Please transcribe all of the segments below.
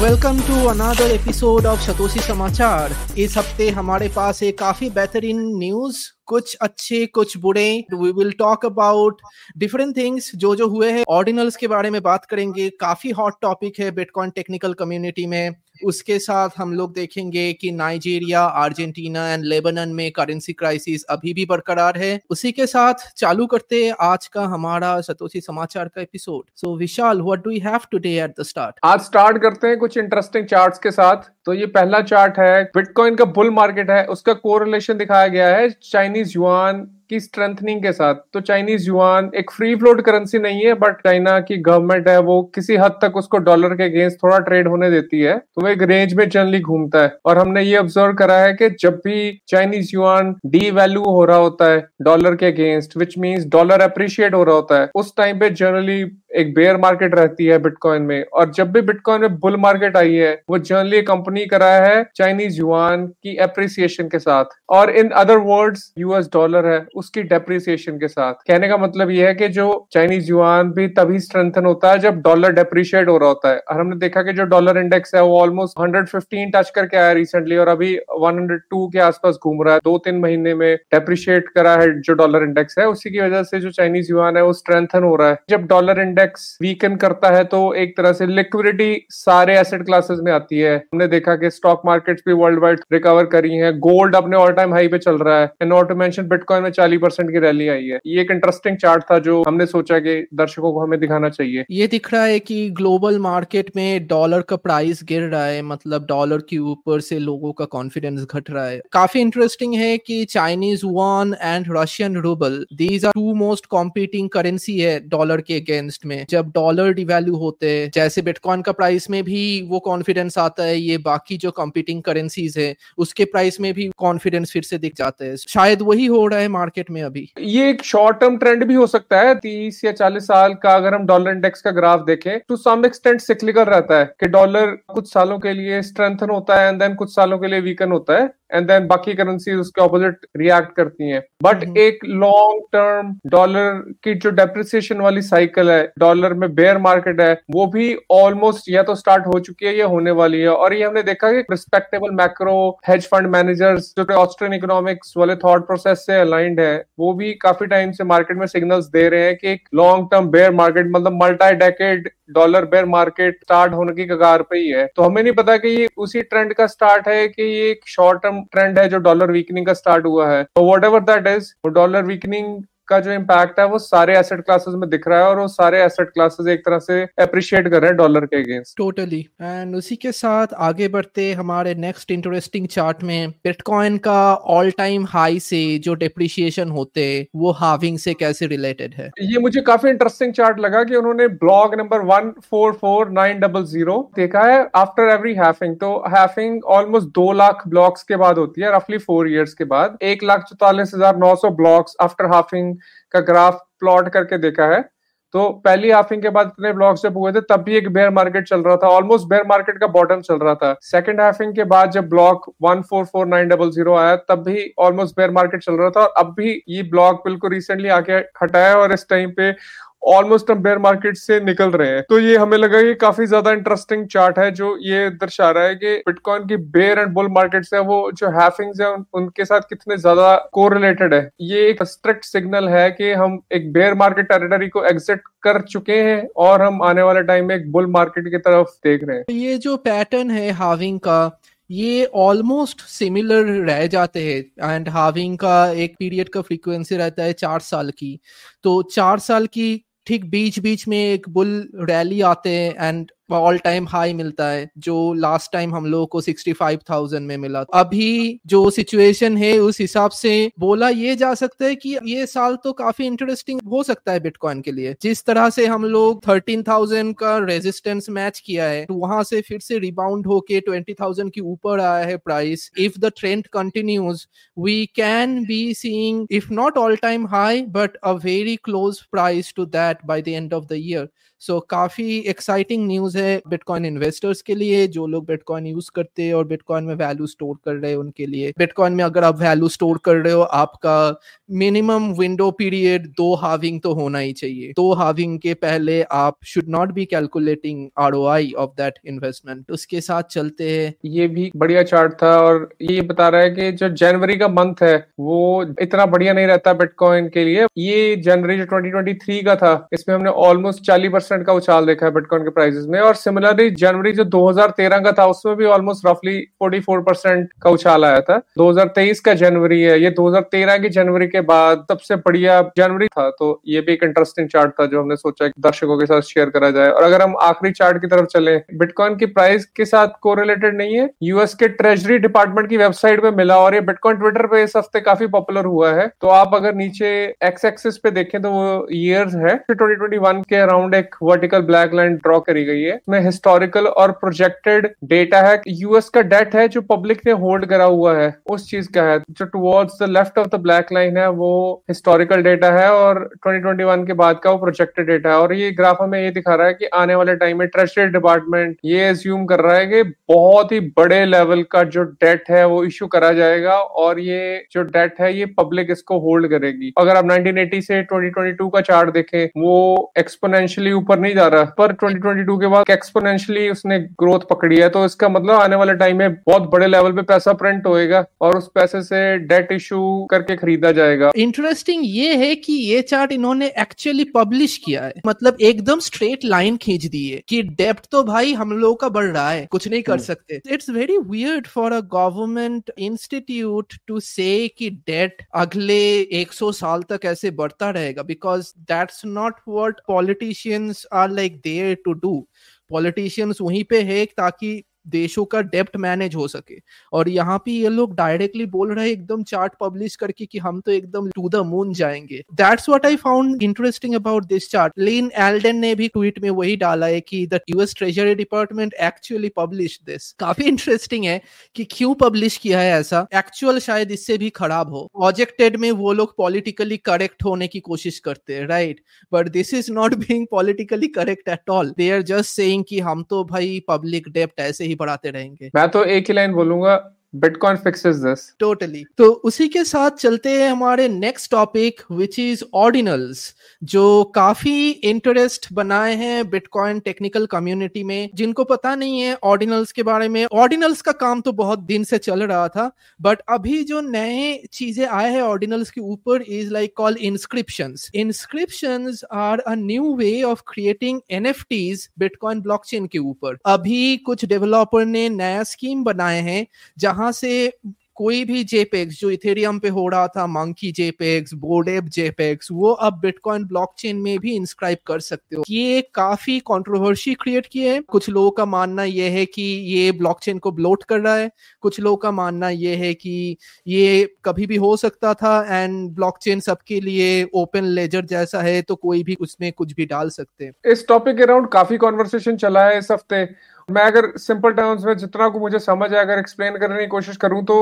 Welcome to another episode of Satoshi Samachar इस हफ़्ते हमारे पास एक काफ़ी बेहतरीन न्यूज़ कुछ अच्छे, कुछ बुरे we will talk about different things जो जो हुए हैं ऑर्डिनल्स के बारे में बात करेंगे, काफ़ी हॉट टॉपिक है बिटकॉइन टेक्निकल कम्युनिटी में। उसके साथ हम लोग देखेंगे कि नाइजीरिया अर्जेंटीना एंड लेबनन में करेंसी क्राइसिस अभी भी बरकरार है। उसी के साथ चालू करते हैं आज का हमारा सतोशी समाचार का episode so Vishal what do you have today at the start आज स्टार्ट करते हैं कुछ इंटरेस्टिंग चार्ट्स के साथ। तो ये पहला चार्ट है बिटकॉइन का बुल मार्केट है, उसका कोरिलेशन दिखाया गया है चाइनीज़ युआन की स्ट्रेंथनिंग के साथ। तो चाइनीज़ युआन एक फ्री फ्लोट करेंसी नहीं है बट चाइना की गवर्नमेंट है, वो किसी हद तक उसको डॉलर के अगेंस्ट थोड़ा ट्रेड होने देती है। तो वो एक रेंज में जनरली घूमता है। और हमने ये ऑब्ज़र्व करा है कि जब भी चाइनीज़ युआन डी वैल्यू हो रहा होता है डॉलर के against which means dollar appreciate हो रहा होता है, उस टाइम पे जनरली एक बेयर मार्केट रहती है बिटकॉइन में। और जब भी बिटकॉइन में बुल मार्केट आई है, वो जनरली कंपनी करा है चाइनीज़ युआन की अप्रिसिएशन के साथ। और in other words US dollar है। उसकी डेप्रिसिएशन के साथ। कहने का मतलब यह है कि जो चाइनीज़ युआन भी तभी स्ट्रेंथन होता है जब डॉलर डेप्रिशिएट हो रहा होता है। और हमने देखा कि जो डॉलर इंडेक्स है वो ऑलमोस्ट 115 टच करके आया रिसेंटली और अभी 102 के आसपास घूम रहा है। दो तीन महीने में डेप्रिशिएट करा है जो डॉलर इंडेक्स है। उसी की वजह से जो चाइनीज़ युआन है वो स्ट्रेंथन हो रहा है। जब डॉलर इंडेक्स वीकन करता है तो एक तरह से लिक्विडिटी सारे एसेट क्लासेस में आती है। हमने देखा कि स्टॉक मार्केट्स भी वर्ल्ड वाइड रिकवर करी है। गोल्ड अपने ऑल टाइम हाई पे चल रहा है। And not to mention bitcoin में चालीस परसेंट की रैली आई है। ये एक इंटरेस्टिंग चार्ट था जो हमने सोचा कि दर्शकों को हमें दिखाना चाहिए। ये दिख रहा है कि ग्लोबल मार्केट में डॉलर का प्राइस गिर रहा है मतलब डॉलर के ऊपर से लोगों का कॉन्फिडेंस घट रहा है। काफ़ी इंटरेस्टिंग है कि Chinese yuan and Russian rouble these are two most competing currency है डॉलर के अगेंस्ट में। जब डॉलर डिवेल्यू होते हैं, जैसे बिटकॉइन का प्राइस में भी वो कॉन्फिडेंस आता है, ये बाकी जो कॉम्पिटिंग करेंसीज है, उसके प्राइस में भी कॉन्फिडेंस फिर से दिख जाता है। शायद वही हो रहा है मार्केट में अभी। ये एक शॉर्ट टर्म ट्रेंड भी हो सकता है तीस या चालीस साल का अगर हम डॉलर इंडेक्स का ग्राफ देखें टू सम एक्सटेंट सिक्लिकल रहता है कि डॉलर कुछ सालों के लिए स्ट्रेंथन होता है एंड देन कुछ सालों के लिए वीकन होता है एंड देन बाकी करेंसी उसके ऑपोजिट रिएक्ट करती हैं। But hmm. एक लॉन्ग टर्म डॉलर की जो डेप्रिसिएशन वाली साइकिल है डॉलर में बेयर मार्केट है वो भी ऑलमोस्ट या तो स्टार्ट हो चुकी है या होने वाली है। और ये हमने देखा कि respectable macro hedge fund managers जो ऑस्ट्रेलियन इकोनॉमिक्स वाले थॉट प्रोसेस से अलाइंड है, वो भी काफ़ी टाइम से मार्केट में सिग्नल्स दे रहे हैं कि एक लॉन्ग टर्म बेयर मार्केट मतलब multi decade dollar bear market start होने की कगार पे ही है। तो हमें नहीं पता कि ये उसी ट्रेंड का स्टार्ट है कि ये एक शॉर्ट टर्म ट्रेंड है जो डॉलर वीकनिंग का स्टार्ट हुआ है। तो whatever that is dollar weakening का जो इम्पैक्ट है वो सारे एसेट क्लासेस में दिख रहा है और वो सारे एसेट क्लासेस एक तरह से अप्रिशिएट कर रहे हैं डॉलर के अगेंस्ट टोटली एंड उसी के साथ आगे बढ़ते हमारे नेक्स्ट इंटरेस्टिंग चार्ट में बिटकॉइन का ऑल टाइम हाई से जो डिप्रिशिएशन होते वो हाविंग से कैसे रिलेटेड है? ये मुझे काफ़ी इंटरेस्टिंग चार्ट लगा कि उन्होंने block number one four four nine double zero देखा है आफ्टर एवरी हैफिंग तो हैफिंग ऑलमोस्ट दो लाख ब्लॉक्स के बाद होती है रफली फोर इयर्स के बाद। एक लाख चौतालीस हज़ार नौ सौ ब्लॉक्स आफ्टर हाफिंग का ग्राफ प्लॉट करके देखा है। तो पहली हाफिंग के बाद इतने ब्लॉक जब हुए थे, तब भी एक बेयर मार्केट चल रहा था। ऑलमोस्ट बेयर मार्केट का बॉटम चल रहा था। सेकंड हाफिंग के बाद जब block one four four nine double zero आया, तब भी ऑलमोस्ट बेयर मार्केट चल रहा था। और अब भी ये ब्लॉक बिल्कुल रिसेंटली आके हटाया और इस टाइम पे ऑलमोस्ट हम बेयर मार्केट से निकल रहे हैं। तो ये हमें लगा ये काफ़ी ज़्यादा इंटरेस्टिंग चार्ट है जो ये दर्शा रहा है कि बिटकॉइन की बेयर एंड बुल मार्केट्स है वो जो हैफिंग्स है उन, उनके साथ कितने ज़्यादा कोरिलेटेड है। ये एक स्ट्रिक्ट सिग्नल है कि हम एक बेयर मार्केट टेरिटरी को एग्जिट कर चुके हैं और हम आने वाले टाइम में एक बुल मार्केट की तरफ़ देख रहे हैं। ये जो पैटर्न है हाविंग का ये ऑलमोस्ट सिमिलर रह जाते हैं। एंड हाविंग का एक पीरियड का फ्रीक्वेंसी रहता है चार साल की। तो चार साल की ठीक बीच बीच में एक बुल रैली आते हैं एंड ऑल टाइम हाई मिलता है जो लास्ट टाइम हम लोगों को 65,000 में मिला। अभी जो सिचुएशन है उस हिसाब से बोला ये जा सकता है कि ये साल तो काफ़ी इंटरेस्टिंग हो सकता है बिटकॉइन के लिए। जिस तरह से हम लोग 13,000 का रेजिस्टेंस मैच किया है तो वहाँ से फिर से रिबाउंड होके 20,000 के ऊपर आया है price if the trend continues we can be seeing if not all time high but a very close price to that by the end of the year so so, काफ़ी एक्साइटिंग न्यूज़ है bitcoin investors के लिए जो लोग bitcoin use करते हैं और bitcoin में वैल्यू स्टोर कर रहे हैं उनके लिए। बिटकॉइन में अगर आप वैल्यू स्टोर कर रहे हो आपका मिनिमम विंडो पीरियड दो हाविंग तो होना ही चाहिए। दो हाविंग के पहले आप should not be calculating ROI of that investment उसके साथ चलते हैं। ये भी बढ़िया चार्ट था और ये बता रहा है कि जो जनवरी का मंथ है वो इतना बढ़िया नहीं रहता बिटकॉइन के लिए। ये जनवरी जो 2023 का था इसमें हमने ऑलमोस्ट 40 परसेंट का उछाल देखा है बिटकॉइन के प्राइसेस में और सिमिलरली जनवरी जो 2013 का था, उसमें भी ऑलमोस्ट रफली 44 परसेंट का उछाल आया था। 2023 का जनवरी है, ये 2013 की जनवरी के बाद सबसे बढ़िया जनवरी था। तो ये भी एक इंटरेस्टिंग चार्ट था जो हमने सोचा दर्शकों के साथ शेयर करा जाए। और अगर हम आखिरी चार्ट की तरफ़ चले बिटकॉइन की प्राइस के साथ कोरिलेटेड नहीं है। यूएस के ट्रेजरी डिपार्टमेंट की वेबसाइट पे मिला और ये बिटकॉइन ट्विटर पे इस हफ़्ते काफ़ी पॉपुलर हुआ है। तो आप अगर नीचे एक्स एक्सिस पे देखें तो वो ईयर्स है। 2021 के अराउंड एक वर्टिकल ब्लैक लाइन ड्रॉ करी गई है। इसमें हिस्टोरिकल और प्रोजेक्टेड डेटा है। यूएस का डेट है जो पब्लिक ने होल्ड करा हुआ है। उस चीज़ का है। जो towards the left of the black line है, वो हिस्टोरिकल डेटा है और 2021 के बाद का वो प्रोजेक्टेड डेटा है। और ये ग्राफ हमें ये दिखा रहा है कि आने वाले टाइम में ट्रेजरी डिपार्टमेंट ये एज्यूम कर रहा है कि बहुत ही बड़े लेवल का जो डेट है, वो इश्यू करा जाएगा और ये जो डेट है, ये पब्लिक इसको होल्ड करेगी। अगर आप 1980 से 2022 का चार्ट देखें, वो एक्सपोनेंशियली ऊपर नहीं जा रहा। पर 2022 के बाद एक्सपोनेंशियली उसने ग्रोथ पकड़ी है तो इसका मतलब आने वाले टाइम में बहुत बड़े लेवल पे पैसा प्रिंट होएगा और उस पैसे से डेट इशू करके खरीदा जाएगा। इंटरेस्टिंग ये है कि ये चार्ट इन्होंने एक्चुअली पब्लिश किया है। मतलब एकदम स्ट्रेट लाइन खींच दी है कि डेप्थ तो भाई हम लोगों का बढ़ रहा है कुछ नहीं कर हम्म। सकते। It's very weird for a government institute to say कि डेट अगले 100 साल तक ऐसे बढ़ता रहेगा because that's not what politicians are like there to do politicians वहीं पे है ताकि देशों का डेप्ट मैनेज हो सके। और यहाँ पे ये लोग डायरेक्टली बोल रहे एकदम चार्ट पब्लिश करके कि हम तो एकदम टू द मून जाएँगे। That's what I found interesting about this chart Lyn Alden ने भी ट्वीट में वही डाला है कि the US treasury department actually publish this काफ़ी इंटरेस्टिंग है कि क्यों पब्लिश किया है ऐसा। एक्चुअल शायद इससे भी खराब हो। प्रोजेक्टेड में वो लोग पॉलिटिकली करेक्ट होने की कोशिश करते हैं right but this is not being politically correct at all they are just कि हम तो भाई पब्लिक डेप्ट ऐसे ही बढ़ाते रहेंगे। मैं तो एक ही लाइन बोलूँगा बिटकॉइन फिक्सेस दिस टोटली तो उसी के साथ चलते हैं हमारे next topic which is ordinals जो काफ़ी इंटरेस्ट बनाए हैं बिटकॉइन टेक्निकल कम्युनिटी में। जिनको पता नहीं है ऑर्डिनल्स के बारे में ऑर्डिनल्स का काम तो बहुत दिन से चल रहा था बट अभी जो नए चीज़ें आए हैं ऑर्डिनल्स के ऊपर is like call inscription inscription are a new way of creating NFTs bitcoin blockchain के ऊपर। अभी कुछ डेवलपर ने नया स्कीम बनाए हैं, जहाँ जहाँ से कोई भी जेपेक्स जो इथेरियम पे हो रहा था मंकी जेपेक्स बोर्डेप जेपेक्स वो अब बिटकॉइन ब्लॉकचेन में भी इंस्क्राइब कर सकते हो। ये काफ़ी कंट्रोवर्सी क्रिएट किए है। कुछ लोगों का मानना ये है कि ये ब्लॉकचेन को ब्लोट कर रहा है। कुछ लोगों का मानना ये है कि ये कभी भी हो सकता था एंड ब्लॉकचेन सबके लिए ओपन लेजर जैसा है तो कोई भी उसमें कुछ भी डाल सकते हैं। इस टॉपिक अराउंड काफ़ी कॉन्वर्सेशन चला है इस हफ़्ते। मैं अगर सिंपल टर्म्स में जितना को मुझे समझ है अगर एक्सप्लेन करने की कोशिश करूँ तो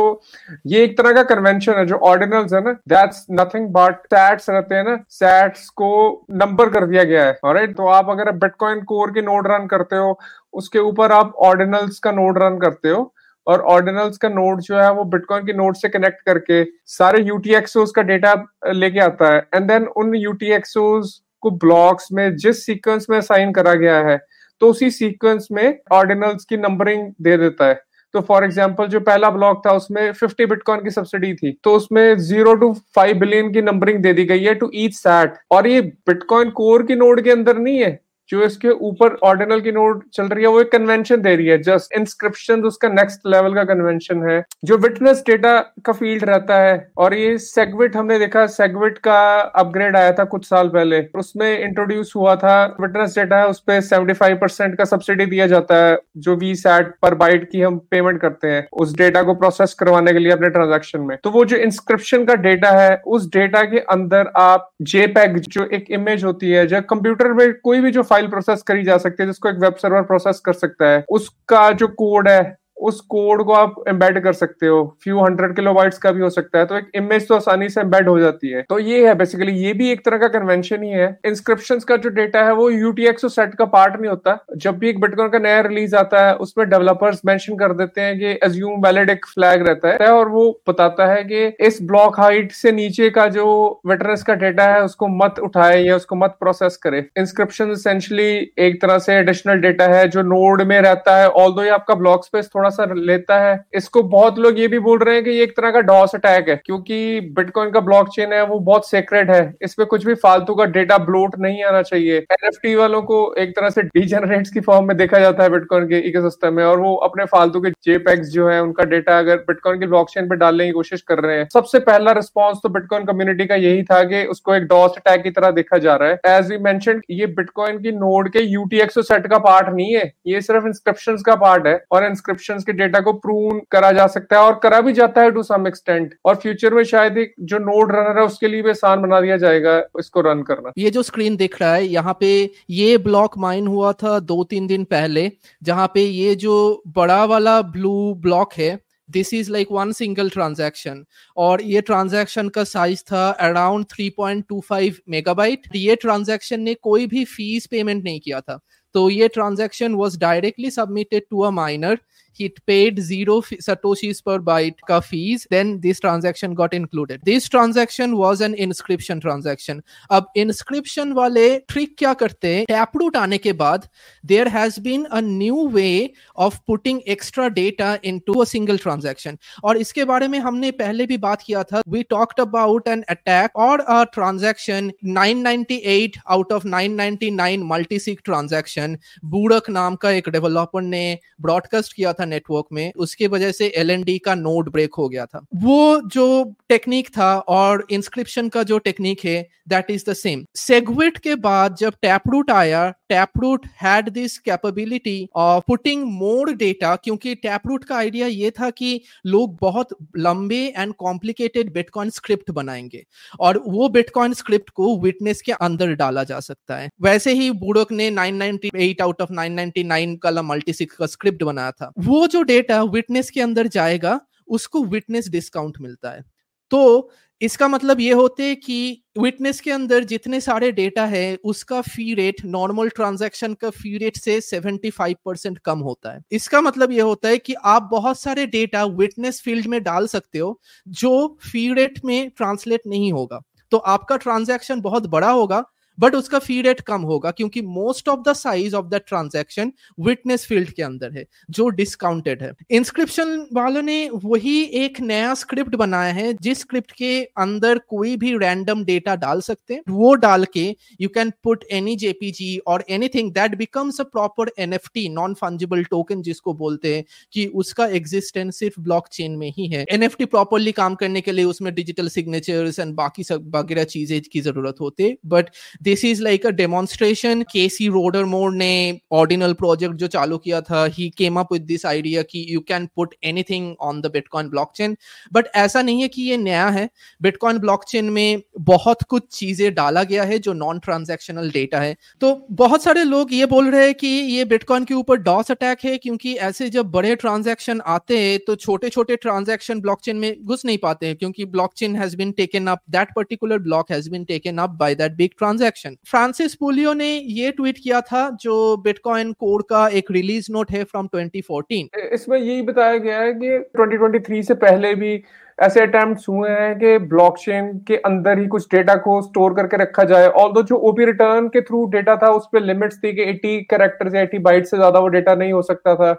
ये एक तरह का कन्वेंशन है, जो ऑर्डिनल्स है ना दैट्स नथिंग बट सैट्स रहते हैं ना सैट्स को नंबर कर दिया गया है राइट तो आप अगर बिटकॉइन कोर की नोड रन करते हो, उसके ऊपर आप ऑर्डिनल्स का नोड रन करते हो, और ऑर्डिनल्स का नोड जो है, वो बिटकॉइन के नोड से कनेक्ट करके सारे यूटीएक्सोस का डेटा लेके आता है एंड देन उन यूटीएक्सोस को ब्लॉक्स में, जिस सीक्वेंस में साइन करा गया है तो उसी सीक्वेंस में ऑर्डिनल्स की नंबरिंग दे देता है। तो फॉर एग्ज़ाम्पल जो पहला ब्लॉक था, उसमें 50 बिटकॉइन की सब्सिडी थी। तो उसमें ज़ीरो टू फाइव बिलियन की नंबरिंग दे दी गई है टू ईच सैट और ये बिटकॉइन कोर की नोड के अंदर नहीं है। जो इसके ऊपर ऑर्डिनल की नोट चल रही है, वो एक कन्वेंशन दे रही है। जस्ट इंस्क्रिप्शन उसका नेक्स्ट लेवल का कन्वेंशन है। जो विटनेस डेटा का फ़ील्ड रहता है, और ये सेगविट हमने देखा सेगविट का अपग्रेड आया था कुछ साल पहले। उसमें इंट्रोड्यूस हुआ था विटनेस डेटा है, उस पर सेवेंटी फाइव परसेंट का सब्सिडी दिया जाता है, जो वी सैट पर बाइट की हम पेमेंट करते हैं, उस डेटा को प्रोसेस करवाने के लिए अपने ट्रांजेक्शन में। तो वो जो इंस्क्रिप्शन का डेटा है, उस डेटा के अंदर आप जेपैग जो एक इमेज होती है, जो कंप्यूटर में कोई भी जो फ़ाइल प्रोसेस करी जा सकती है, जिसको एक वेब सर्वर प्रोसेस कर सकता है। उसका जो कोड है उस कोड को आप एम्बेड कर सकते हो। फ्यू हंड्रेड किलो का भी हो सकता है। तो एक इमेज तो आसानी से एम्बेड हो जाती है। तो ये है बेसिकली ये भी एक तरह का कन्वेंशन ही है। इंस्क्रिप्शन का जो डेटा है, वो यूटीएक्स सेट का पार्ट नहीं होता। जब भी एक बिटकॉइन का नया रिलीज़ आता है, उसमें डेवलपर्स मेंशन कर देते हैं कि एज्यूम वैलिड एक फ्लैग रहता है और वो बताता है कि इस ब्लॉक हाइट से नीचे का जो विटनेस का डेटा है, उसको मत उठाए या उसको मत प्रोसेस करे। इंस्क्रिप्शन एसेंशली एक तरह से एडिशनल डेटा है जो नोड में रहता है। ऑल ये आपका ब्लॉक स्पेस थोड़ा सा लेता है। इसको बहुत लोग ये भी बोल रहे हैं कि ये एक तरह का डॉस अटैक है, क्योंकि बिटकॉइन का ब्लॉक चेन है, वो बहुत सेक्रेट है। इसमें कुछ भी फालतू का डेटा ब्लोट नहीं आना चाहिए। एनएफटी वालों को एक तरह से डीजनरेट्स की फॉर्म में देखा जाता है बिटकॉइन के इकोसिस्टम में, और वो अपने फालतू के जेपैक्स जो है, उनका डेटा अगर बिटकॉइन के ब्लॉकचेन पे डालने की कोशिश कर रहे हैं। सबसे पहला रिस्पॉन्स तो बिटकॉइन कम्युनिटी का यही था कि उसको एक डॉस अटैक की तरह देखा जा रहा है। एज वी मैं ये बिटकॉइन की नोड के यूटीएक्सओ सेट का पार्ट नहीं है। ये सिर्फ़ इंस्क्रिप्शन का पार्ट है, और इंस्क्रिप्शन के डेटा को प्रूव करा जा सकता है और करा भी जाता है टू सम एक्सटेंट और फ्यूचर में शायद एक जो नोड रनर है उसके लिए भी आसान बना दिया जाएगा इसको रन करना। ये जो स्क्रीन दिख रहा है, यहाँ पे ये ब्लॉक माइन हुआ था दो तीन दिन पहले, जहाँ पे ये जो बड़ा वाला ब्लू ब्लॉक है this is like one single transaction और ये ट्रांजैक्शन का साइज़ था अराउंड 3.25 मेगाबाइट ये ट्रांजैक्शन ने कोई भी फ़ीस पेमेंट नहीं किया था। तो ये transaction was directly submitted to a miner he paid zero satoshis per byte ka fees then this transaction got included this transaction was an inscription transaction अब inscription वाले trick क्या करते हैं taproot आने के बाद there has been a new way of putting extra data into a single transaction और इसके बारे में हमने पहले भी बात किया था we talked about an attack or a transaction 998 out of 999 multisig transaction बूड़क नाम का एक डेवलपर ने ब्रॉडकास्ट किया था नेटवर्क में, उसके वजह से LND का नोड ब्रेक हो गया था। वो जो टेक्निक था और इंस्क्रिप्शन का जो टेक्निक है that is the same SegWit के बाद जब टैपरूट आया Taproot had this capability of putting more data क्योंकि टैपरूट का आइडिया ये था कि लोग बहुत लंबे एंड कॉम्प्लिकेटेड बिटकॉइन स्क्रिप्ट बनाएँगे, और वो बिटकॉइन स्क्रिप्ट को विटनेस के अंदर डाला जा सकता है। वैसे ही बुड़क ने 998 आउट ऑफ़ 999 का मल्टीसिक का स्क्रिप्ट बनाया था। वो जो डेटा विटनेस के अंदर जाएगा, उसको विटनेस डिस्काउंट मिलता है। तो इसका मतलब ये होते कि विटनेस के अंदर जितने सारे डेटा है, उसका फ़ी रेट नॉर्मल ट्रांजैक्शन का फ़ी रेट से 75 परसेंट कम होता है। इसका मतलब ये होता है कि आप बहुत सारे डेटा विटनेस फ़ील्ड में डाल सकते हो, जो फ़ी रेट में ट्रांसलेट नहीं होगा। तो आपका ट्रांजैक्शन बहुत बड़ा होगा बट उसका फ़ी रेट कम होगा क्योंकि most of the size of the transaction witness field के अंदर है, जो डिस्काउंटेड है। इंस्क्रिप्शन वालों ने वही एक नया स्क्रिप्ट बनाया है, जिस स्क्रिप्ट के अंदर कोई भी रैंडम डेटा डाल सकते हैं। वो डाल के you can put any JPEG और anything that becomes a proper NFT non fungible token जिसको बोलते हैं, कि उसका एग्जिस्टेंस सिर्फ़ ब्लॉकचेन में ही है। एनएफटी प्रॉपरली काम करने के लिए उसमें डिजिटल सिग्नेचर्स एंड बाकी सब, वगैरह चीज़ें की ज़रूरत होती है। But this is like a demonstration Casey Rodarmor ने ऑर्डिनल प्रोजेक्ट जो चालू किया था he came up with this idea कि you can put anything on the bitcoin blockchain but ऐसा नहीं है कि ये नया है। बिटकॉइन ब्लॉकचेन में बहुत कुछ चीज़ें डाला गया है जो नॉन ट्रांजेक्शनल डेटा है। तो बहुत सारे लोग ये बोल रहे हैं कि ये बिटकॉइन के ऊपर डॉस अटैक है, क्योंकि ऐसे जब बड़े ट्रांजेक्शन आते हैं तो छोटे छोटे ट्रांजेक्शन ब्लॉकचेन में घुस नहीं पाते हैं, क्योंकि blockchain has been taken up that particular block has been taken up by that big transaction transaction Francis Pouliot ने ये ट्वीट किया था जो बिटकॉइन कोड का एक रिलीज़ नोट है फ्रॉम 2014 इसमें यही बताया गया है कि 2023 से पहले भी ऐसे अटेम्प्ट हुए हैं कि ब्लॉकचेन के अंदर ही कुछ डेटा को स्टोर करके रखा जाए। ऑल जो ओपी रिटर्न के थ्रू डेटा था, उस पर लिमिट्स थी कि 80 कैरेक्टर या 80 बाइट से ज़्यादा वो डेटा नहीं हो सकता था।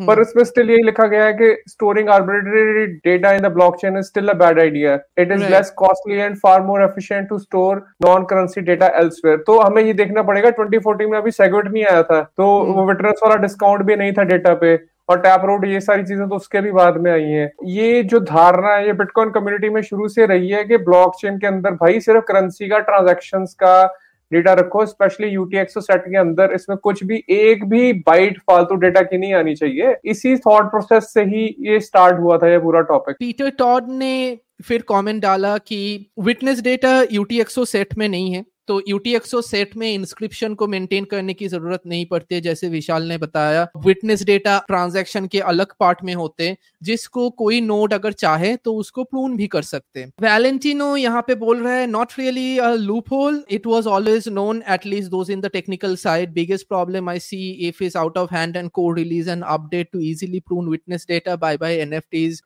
पर इसमें स्टिल यही लिखा गया है कि storing arbitrary data in the blockchain is still a bad idea it is less costly and far more efficient to store non currency data elsewhere तो हमें ये देखना पड़ेगा 2014 में अभी सेगवेट नहीं आया था तो hmm. वो विटनेस वाला डिस्काउंट भी नहीं था डेटा पे और टैप रोड ये सारी चीज़ें तो उसके भी बाद में आई हैं। ये जो धारणा है ये बिटकॉइन कम्युनिटी में शुरू से रही है कि ब्लॉकचेन के अंदर भाई सिर्फ़ करेंसी का ट्रांजैक्शंस का डेटा रखो स्पेशली यूटीएक्सो सेट के अंदर, इसमें कुछ भी, एक भी बाइट फालतू डेटा की नहीं आनी चाहिए। इसी थॉट प्रोसेस से ही ये स्टार्ट हुआ था ये पूरा टॉपिक पीटर टॉड ने फिर कमेंट डाला कि विटनेस डेटा यूटीएक्सो सेट में नहीं है। तो यूटीएक्सओ सेट में इंस्क्रिप्शन को मेंटेन करने की ज़रूरत नहीं पड़ती है, जैसे विशाल ने बताया। विटनेस डेटा ट्रांजैक्शन के अलग पार्ट में होते जिसको कोई नोड अगर चाहे तो उसको प्रून भी कर सकते वैलेंटिनो यहाँ पे बोल रहा है not really loophole it was always known at least those in the technical side biggest problem I see if is out of hand and code release and update to easily prune witness data by by an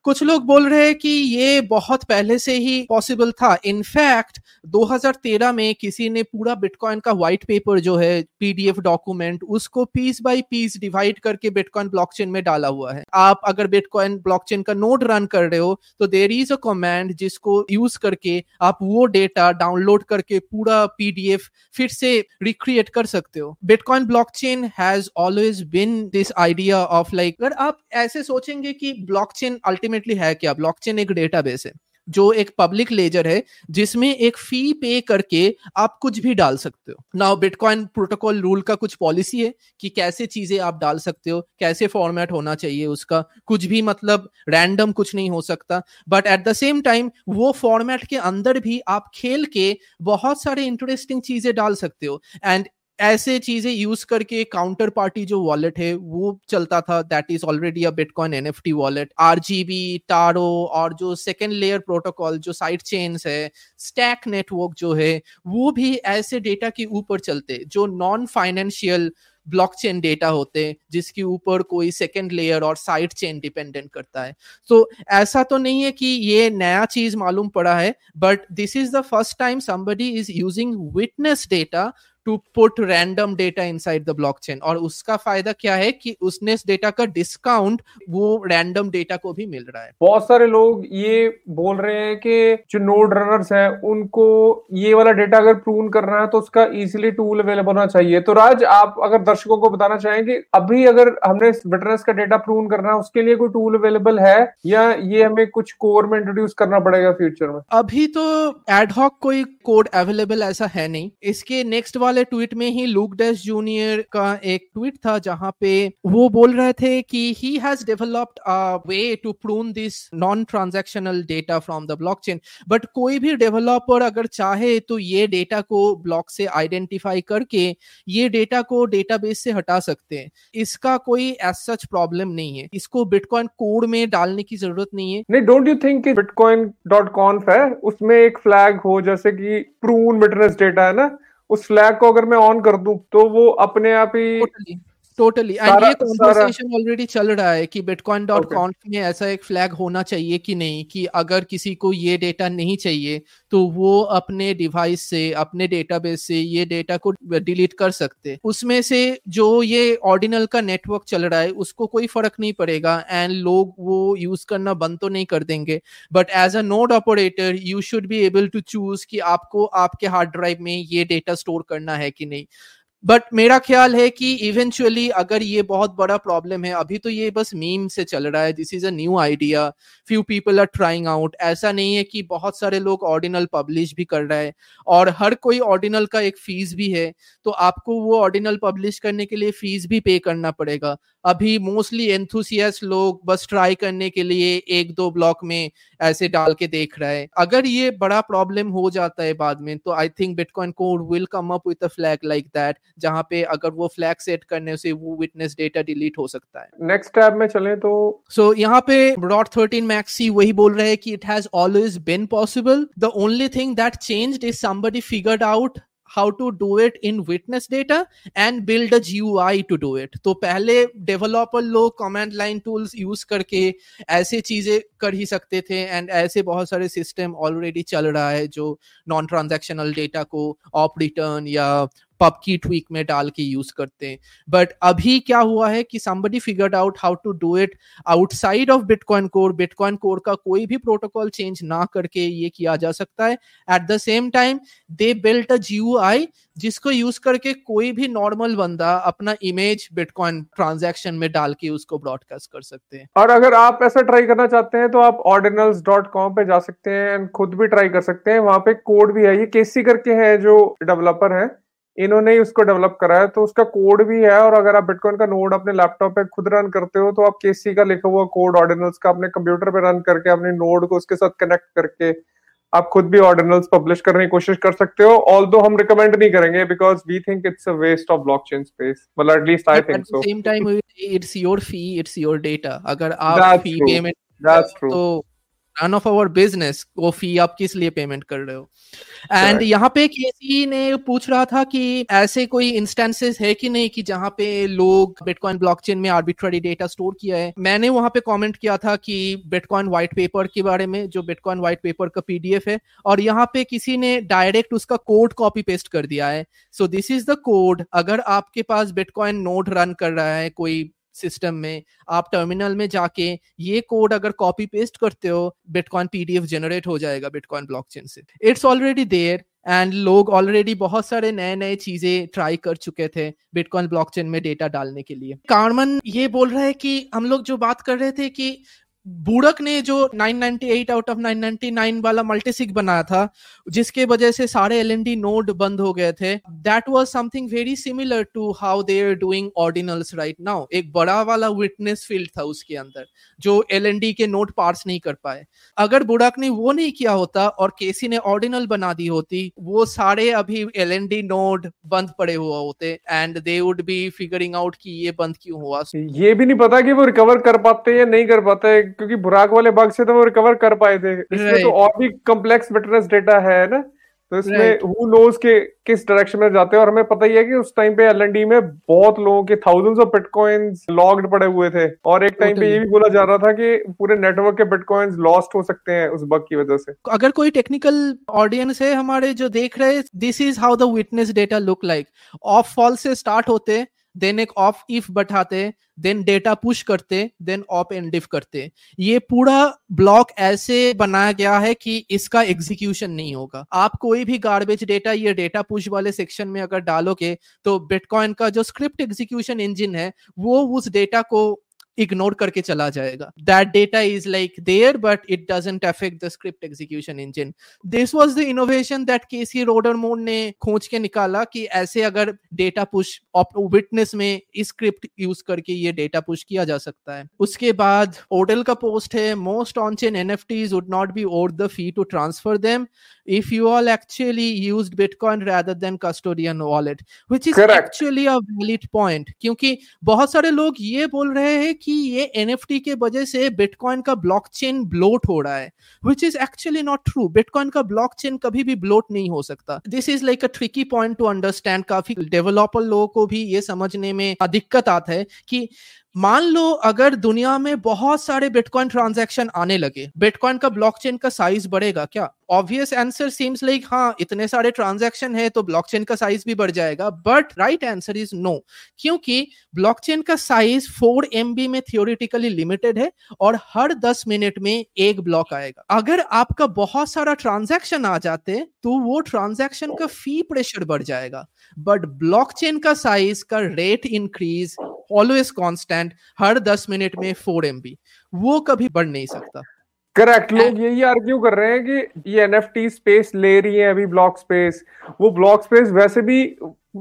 कुछ लोग बोल रहे हैं कि ये बहुत पहले से ही पॉसिबल था। इनफैक्ट 2013 में किसी ने पूरा बिटकॉइन का व्हाइट पेपर जो है पीडीएफ डॉक्यूमेंट उसको पीस बाय पीस डिवाइड करके बिटकॉइन ब्लॉकचेन में डाला हुआ है। आप अगर बिटकॉइन ब्लॉकचेन का नोड रन कर रहे हो तो देर इज़ अ कमांड जिसको यूज़ करके आप वो डेटा डाउनलोड करके पूरा पीडीएफ फिर से रिक्रिएट कर सकते हो। Bitcoin blockchain has always been this idea of like अगर आप ऐसे सोचेंगे कि ब्लॉकचेन अल्टीमेटली है क्या? ब्लॉकचेन एक डेटाबेस है। जो एक पब्लिक लेजर है, जिसमें एक फ़ी पे करके आप कुछ भी डाल सकते हो। नाउ बिटकॉइन प्रोटोकॉल रूल का कुछ पॉलिसी है कि कैसे चीज़ें आप डाल सकते हो, कैसे फॉर्मेट होना चाहिए उसका। कुछ भी मतलब रैंडम कुछ नहीं हो सकता। But at the same time वो फॉर्मेट के अंदर भी आप खेल के बहुत सारे इंटरेस्टिंग चीज़ें डाल सकते हो। एंड ऐसे चीज़ें यूज़ करके काउंटर पार्टी जो वॉलेट है, वो चलता था। That is already a bitcoin NFT wallet RGB Taro और जो सेकेंड लेयर प्रोटोकॉल जो साइड चेन्स है स्टैक नेटवर्क जो है, वो भी ऐसे डेटा के ऊपर चलते, जो नॉन फाइनेंशियल ब्लॉकचेन डेटा होते हैं जिसके ऊपर कोई सेकेंड लेयर और साइड चेन डिपेंडेंट करता है। तो ऐसा तो नहीं है कि ये नया चीज़ मालूम पड़ा है but this is the first time somebody is using witness data to put random data inside the blockchain और उसका फ़ायदा क्या है कि उसने इस डेटा का डिस्काउंट वो रैंडम डेटा को भी मिल रहा है। बहुत सारे लोग ये बोल रहे हैं कि जो नोड रनर्स हैं उनको ये वाला डेटा अगर प्रूव करना है तो उसका इजीली टूल अवेलेबल होना चाहिए। तो राज आप अगर दर्शकों को बताना चाहेंगे अभी अगर हमने विटनेस का डेटा प्रूव करना है उसके लिए कोई टूल अवेलेबल है? या ये हमें कुछ कोर में इंट्रोड्यूस करना पड़ेगा फ्यूचर में? अभी तो एडहॉक कोई कोड अवेलेबल ऐसा है नहीं। इसके नेक्स्ट वाले वाले ट्वीट में ही लूक डेस जूनियर का एक ट्वीट था जहाँ पे वो बोल रहे थे कि he has developed a way to prove this non transactional data from the blockchain but कोई भी डेवलपर अगर चाहे तो ये डेटा को ब्लॉक से आइडेंटिफाई करके ये डेटा को डेटाबेस से हटा सकते हैं। इसका कोई एज सच प्रॉब्लम नहीं है। इसको बिटकॉइन कोड में डालने की ज़रूरत नहीं है। नहीं don't you think bitcoin dot conf है? उसमें एक फ्लैग हो, जैसे कि प्रून विटनेस डेटा है ना? उस फ्लैग को अगर मैं ऑन कर दूँ तो वो अपने आप ही टोटली एंड ये कॉन्वर्सेशन ऑलरेडी चल रहा है कि बिटकॉइन डॉट कॉन्फ में ऐसा एक फ्लैग होना चाहिए कि नहीं कि अगर किसी को ये डेटा नहीं चाहिए तो वो अपने डिवाइस से अपने डेटाबेस से ये डेटा को डिलीट कर सकते। उसमें से जो ये ऑर्डिनल का नेटवर्क चल रहा है उसको कोई फ़र्क नहीं पड़ेगा एंड लोग वो यूज़ करना बंद तो नहीं कर देंगे। But as a node operator you should be able to choose कि आपको आपके हार्ड ड्राइव में ये डेटा स्टोर करना है कि नहीं। बट मेरा ख्याल है कि इवेंचुअली अगर ये बहुत बड़ा प्रॉब्लम है, अभी तो ये बस मीम से चल रहा है this is a new idea few people are trying out ऐसा नहीं है कि बहुत सारे लोग ऑर्डिनल पब्लिश भी कर रहे हैं, और हर कोई ऑर्डिनल का एक फ़ीस भी है तो आपको वो ऑर्डिनल पब्लिश करने के लिए फ़ीस भी पे करना पड़ेगा। अभी मोस्टली एंथुसियस लोग बस ट्राई करने के लिए एक दो ब्लॉक में ऐसे डाल के देख रहा है। अगर ये बड़ा प्रॉब्लम हो जाता है बाद में तो I think bitcoin code will come up with a flag like that जहाँ पे अगर वो फ्लैग सेट करने से वो विटनेस डेटा डिलीट हो सकता है। नेक्स्ट टैब में चलें तो सो so, यहाँ पे डॉट थर्टीन मैक्सी वही बोल रहे हैं कि it has always been possible the only thing that changed is somebody figured out how to do it in witness data and build a GUI to do it तो पहले developer लोग comment line tools use करके ऐसे चीज़ें कर ही सकते थे and ऐसे बहुत सारे सिस्टम ऑलरेडी चल रहा है जो नॉन ट्रांजेक्शनल डेटा को ऑप रिटर्न या पब की ट्वीक में डाल के यूज़ करते हैं। बट अभी क्या हुआ है कि somebody figured out how to do it outside of bitcoin core bitcoin core का कोई भी प्रोटोकॉल चेंज ना करके ये किया जा सकता है। At the same time they built a GUI जिसको यूज़ करके कोई भी नॉर्मल बंदा अपना इमेज बिटकॉइन ट्रांजैक्शन में डाल के उसको ब्रॉडकास्ट कर सकते हैं। और अगर आप ऐसा ट्राई करना चाहते हैं तो आप ऑर्डिनल्स डॉट कॉम पे जा सकते हैं एंड खुद भी ट्राई कर सकते हैं। वहाँ पे कोड भी है, ये केसी करके है जो डेवलपर है। इन्होंने ही उसको डेवलप करा है तो उसका कोड भी है और अगर आप बिटकॉइन का नोड अपने लैपटॉप पे खुद रन करते हो तो आप केसी का लिखा हुआ कोड ऑर्डिनल्स का अपने कंप्यूटर पे रन करके अपने नोड को उसके साथ कनेक्ट करके आप खुद भी ऑर्डिनल्स पब्लिश करने की कोशिश कर सकते हो ऑल दो हम रिकमेंड नहीं करेंगे because we think it's a waste of blockchain space मतलब at least I think so same time it's your fee it's your data अगर आप फ़ी पेमेंट तो नन ऑफ़ आवर बिज़नेस वो फ़ी आप किस लिए पेमेंट कर रहे हो? एंड यहाँ पे केसी ने पूछ रहा था कि ऐसे कोई इंस्टेंसेस है कि नहीं कि जहाँ पे लोग बिटकॉइन ब्लॉकचेन में आर्बिट्ररी डेटा स्टोर किया है? मैंने वहाँ पे कमेंट किया था कि बिटकॉइन व्हाइट पेपर के बारे में जो बिटकॉइन व्हाइट पेपर का पीडीएफ है और यहाँ पे किसी ने डायरेक्ट उसका कोड कॉपी पेस्ट कर दिया है। So this is the code अगर आपके पास बिटकॉइन नोट रन कर रहा है कोई सिस्टम में, आप टर्मिनल में जाके ये कोड अगर कॉपी पेस्ट करते हो बिटकॉइन पीडीएफ जनरेट हो जाएगा बिटकॉइन ब्लॉकचेन से। इट्स ऑलरेडी देयर एंड लोग ऑलरेडी बहुत सारे नए नए चीज़ें ट्राई कर चुके थे बिटकॉइन ब्लॉकचेन में डेटा डालने के लिए। कार्मन ये बोल रहा है कि हम लोग जो बात कर रहे थे कि बुड़क ने जो 998 आउट ऑफ़ 999 वाला मल्टीसिक बनाया था, जिसके वजह से सारे एलएनडी नोड बंद हो गए थे that was something very similar to how they are doing ordinals right now एक बड़ा वाला विटनेस फ़ील्ड था उसके अंदर, जो एलएनडी के नोड पार्स नहीं कर पाए। अगर बुड़क ने वो नहीं किया होता और केसी ने ऑर्डिनल बना दी होती, वो सारे अभी एलएनडी नोड बंद पड़े हुए होते and they would be figuring out कि ये बंद क्यों हुआ। ये भी नहीं पता कि वो रिकवर कर पाते या नहीं कर पाते क्योंकि बुराक वाले बग से तो वो रिकवर कर पाए थे। इसमें तो और भी कम्प्लेक्स विटनेस डेटा है ना? तो इसमें हु नोज़ के किस डायरेक्शन में जाते हैं? और हमें पता ही है कि उस टाइम पे एलएनडी में बहुत लोगों के थाउजेंड्स ऑफ़ बिटकॉइंस लॉग्ड पड़े हुए थे। और एक टाइम पे ये भी बोला जा रहा था कि पूरे नेटवर्क के बिटकॉइंस लॉस्ट हो सकते हैं उस बग की वजह से। अगर कोई टेक्निकल ऑडियंस है हमारे जो देख रहे this is how the witness data look like op false से स्टार्ट होते देन एक ऑफ़ इफ़ बैठाते देन डेटा पुश करते देन ऑप एंड डिफ करते। ये पूरा ब्लॉक ऐसे बनाया गया है कि इसका एग्जीक्यूशन नहीं होगा। आप कोई भी गार्बेज डेटा ये डेटा पुश वाले सेक्शन में अगर डालोगे तो बिटकॉइन का जो स्क्रिप्ट एग्जीक्यूशन इंजिन है, वो उस डेटा को इग्नोर करके चला जाएगा। That data is like there but it doesn't affect the script execution engine this was the innovation that Casey Rodarmor ने खोज के निकाला कि ऐसे अगर डेटा पुश विटनेस में स्क्रिप्ट यूज़ करके ये डेटा पुश किया जा सकता है। उसके बाद ओडल का पोस्ट है most on chain N F NFTs would not be owed the fee to transfer them if you all actually used bitcoin rather than custodian wallet which is Correct. actually a valid point क्योंकि बहुत सारे लोग ये बोल रहे हैं कि ये NFT के वजह से बिटकॉइन का ब्लॉकचेन ब्लोट हो रहा है which is actually not true. Bitcoin का ब्लॉकचेन कभी भी ब्लोट नहीं हो सकता। This is like a tricky point to understand काफ़ी डेवलपर लोगों को भी ये समझने में दिक्कत आता है कि मान लो अगर दुनिया में बहुत सारे बिटकॉइन ट्रांजैक्शन आने लगे बिटकॉइन का ब्लॉकचेन का साइज़ बढ़ेगा क्या? ऑब्वियस आंसर सीम्स लाइक हाँ इतने सारे ट्रांजैक्शन है तो ब्लॉकचेन का साइज़ भी बढ़ जाएगा but right answer is no क्योंकि ब्लॉकचेन का साइज़ फोर एम में थियोरिटिकली लिमिटेड है और हर दस मिनट में एक ब्लॉक आएगा। अगर आपका बहुत सारा ट्रांजैक्शन आ जाते तो वो ट्रांजैक्शन का फ़ी प्रेशर बढ़ जाएगा बट ब्लॉकचेन का साइज़ का रेट इंक्रीज ऑलवेज कांस्टेंट हर दस मिनट में फोर एम वो कभी बढ़ नहीं सकता। करेक्ट लोग यही आर्ग्यू कर रहे हैं कि ये एनएफटी स्पेस ले रही है अभी ब्लॉक स्पेस वो ब्लॉक स्पेस वैसे भी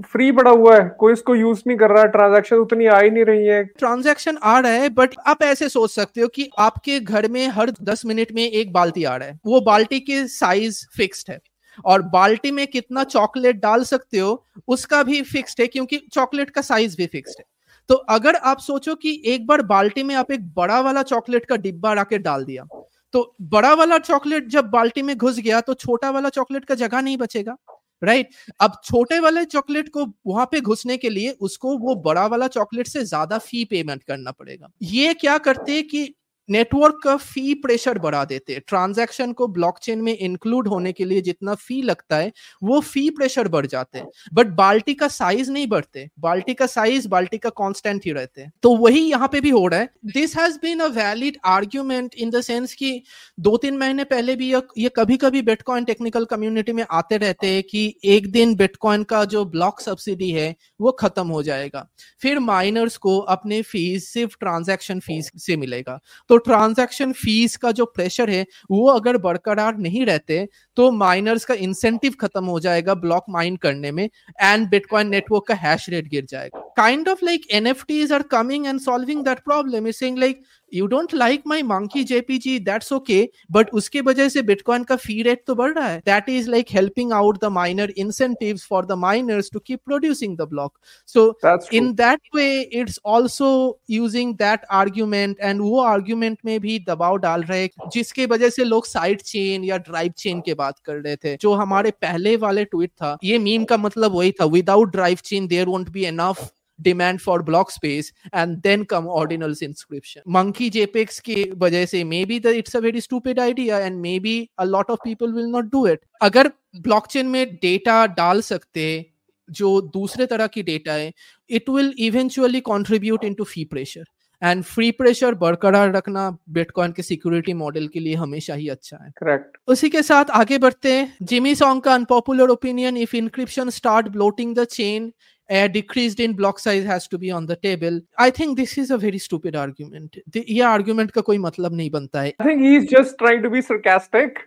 फ्री पड़ा हुआ है कोई इसको यूज़ नहीं कर रहा है ट्रांजैक्शन उतनी आ ही नहीं रही है। ट्रांजैक्शन आ रहा है बट आप ऐसे सोच सकते हो कि आपके घर में हर दस मिनट में एक बाल्टी आ रहा है। वो बाल्टी के साइज़ फिक्स्ड है। और बाल्टी में कितना चॉकलेट डाल सकते हो उसका भी फिक्स्ड है क्योंकि चॉकलेट का साइज़ भी फिक्स्ड है। तो अगर आप सोचो कि एक बार बाल्टी में आप एक बड़ा वाला चॉकलेट का डिब्बा रख डाल दिया तो बड़ा वाला चॉकलेट जब बाल्टी में घुस गया तो छोटा वाला चॉकलेट का जगह नहीं बचेगा राइट right? अब छोटे वाले चॉकलेट को वहाँ पे घुसने के लिए उसको वो बड़ा वाला चॉकलेट से ज़्यादा फ़ी पेमेंट करना पड़ेगा ये क्या करते कि नेटवर्क का फ़ी प्रेशर बढ़ा देते हैं। ट्रांजैक्शन को ब्लॉकचेन में इंक्लूड होने के लिए जितना फ़ी लगता है, वो फ़ी प्रेशर बढ़ जाते हैं। बट बाल्टी का साइज़ नहीं बढ़ते। बाल्टी का साइज़ बाल्टी का कांस्टेंट ही रहते हैं। तो वही यहाँ पे भी हो रहा है। This has been a valid argument in the sense कि दो तीन महीने पहले भी ये कभी कभी बिटकॉइन टेक्निकल कम्युनिटी में आते रहते हैं कि एक दिन बिटकॉइन का जो ब्लॉक सब्सिडी है, वो खत्म हो जाएगा। फिर माइनर्स को अपने फ़ीस सिर्फ़ ट्रांजेक्शन फ़ीस से मिलेगा। तो ट्रांजैक्शन फ़ीस का जो प्रेशर है, वो अगर बरकरार नहीं रहते तो माइनर्स का इंसेंटिव खत्म हो जाएगा ब्लॉक माइन करने में एंड बिटकॉइन नेटवर्क का हैश रेट गिर जाएगा। Kind of like an are coming and solving that problem is like you don't like my monkey JPEG that's okay but उसके वजह से बिटकॉइन का फ़ी रेट तो बढ़ रहा है that is like helping out the miner incentive for the miners to keep producing the block so in that way it's also using that argument and वो argument में भी दबाव डाल रहे जिसके वजह से लोग साइड चेन या ड्राइव चेन के बात कर रहे थे जो हमारे पहले वाले ट्वीट था ये मीम का मतलब वही था without drive chain there won't be enough demand for block space and then come ordinals inscription. Monkey jpegs की वजह से maybe the it's a very stupid idea and maybe a lot of people will not do it. अगर blockchain में data डाल सकते जो दूसरे तरह की डेटा है it will eventually contribute into fee pressure and free pressure बरकरार रखना बिटकॉइन के सिक्योरिटी मॉडल के लिए हमेशा ही अच्छा है करेक्ट उसी के साथ आगे बढ़ते हैं। जिमी सॉन्ग का unpopular opinion if inscription start bloating the chain a decreased in block size has to be on the table. I think this is a very stupid argument. ये argument का कोई मतलब नहीं बनता है. I think he is just trying to be sarcastic.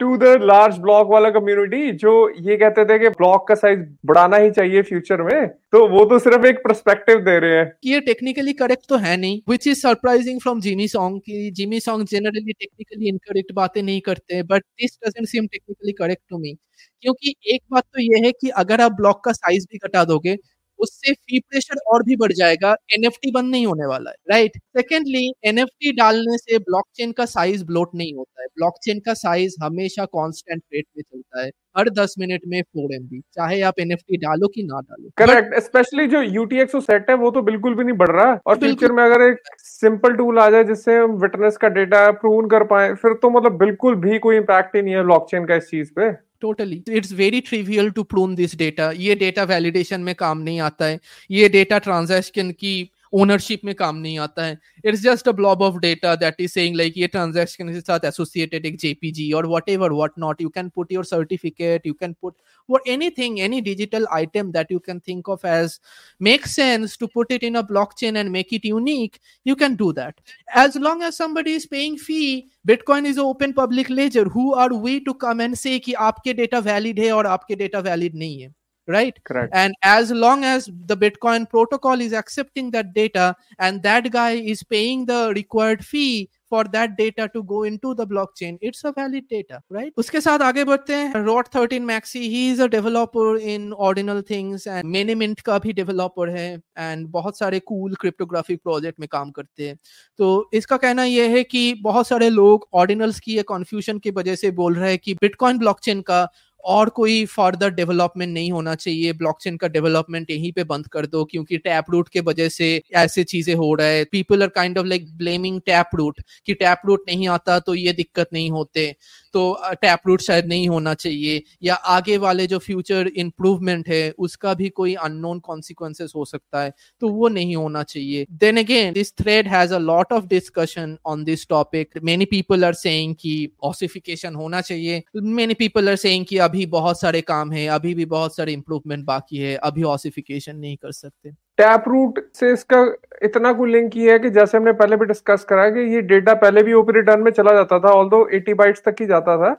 To the large block वाला community जो ये कहते थे कि ब्लॉक का साइज़ बढ़ाना ही चाहिए फ्यूचर में तो वो तो सिर्फ़ एक परस्पेक्टिव दे रहे हैं ये टेक्निकली करेक्ट तो है नहीं which is surprising from Jimmy Song की Jimmy Song generally technically incorrect बातें नहीं करते but this doesn't seem technically correct to me क्योंकि एक बात तो ये है कि अगर आप ब्लॉक का साइज़ भी घटा दोगे उससे फ़ी प्रेशर और भी बढ़ जाएगा एनएफटी बंद नहीं होने वाला है राइट सेकेंडली एनएफटी डालने से ब्लॉकचेन का साइज़ ब्लोट नहीं होता है। ब्लॉकचेन का साइज़ हमेशा कांस्टेंट रेट में चलता है हर दस मिनट में फोर एम चाहे आप एनएफटी डालो कि ना डालो। करेक्ट स्पेशली जो यूटीएक्स सेट है वो तो बिल्कुल भी नहीं बढ़ रहा। और फ्यूचर में अगर एक सिंपल टूल आ जाए जिससे हम विटनेस का डेटा प्रूव कर पाए फिर तो मतलब बिल्कुल भी कोई इम्पैक्ट ही नहीं है ब्लॉकचेन का इस चीज़ पे। Totally it's very trivial to prune this data ये डेटा वैलिडेशन में काम नहीं आता है. ये डेटा ट्रांजैक्शन की ओनरशिप में काम नहीं आता है. It's just a blob of data that is saying like ये ट्रांजैक्शन के साथ एसोसिएटेड एक जेपीजी और whatever what not you can put your certificate you can put what anything any digital item that you can think of as make sense to put it in a blockchain and make it unique you can do that as long as somebody is paying fee bitcoin is a open public ledger who are we to come and say कि आपके data valid है और आपके data valid नहीं है? Right correct and as long as the bitcoin protocol is accepting that data and that guy is paying the required fee for that data to go into the blockchain it's a valid data right uske sath aage badhte hain rot 13 maxi he is a developer in ordinal things and minimint ka bhi developer hai and bahut sare cool cryptographic project mein kaam karte hain to iska कहना ये है कि बहुत सारे लोग ordinals की confusion की वजह से बोल रहे हैं कि बिटकॉइन ब्लॉकचेन का और कोई फर्दर डेवलपमेंट नहीं होना चाहिए। ब्लॉकचेन का डेवलपमेंट यहीं पे बंद कर दो, क्योंकि टैप रूट के वजह से ऐसे चीज़ें हो रहा है। People are kind of like blaming Taproot कि टैप रूट नहीं आता तो ये दिक्कत नहीं होते। तो टैप रूट शायद नहीं होना चाहिए, या आगे वाले जो फ्यूचर इंप्रूवमेंट है, उसका भी कोई अननोन कॉन्सिक्वेंसेस हो सकता है तो वो नहीं होना चाहिए। Then again this thread has a lot of discussion on this topic many people are saying कि ऑसिफिकेशन होना चाहिए। मेनी पीपल आर सेइंग कि अभी बहुत सारे काम है, अभी भी बहुत सारे इंप्रूवमेंट बाकी है, अभी ऑसिफिकेशन नहीं कर सकते। टैप रूट से इसका इतना कोई लिंक किया है कि जैसे हमने पहले भी डिस्कस करा कि ये डेटा पहले भी ओपी रिटर्न में चला जाता था ऑल दो एटी बाइट्स तक ही जाता था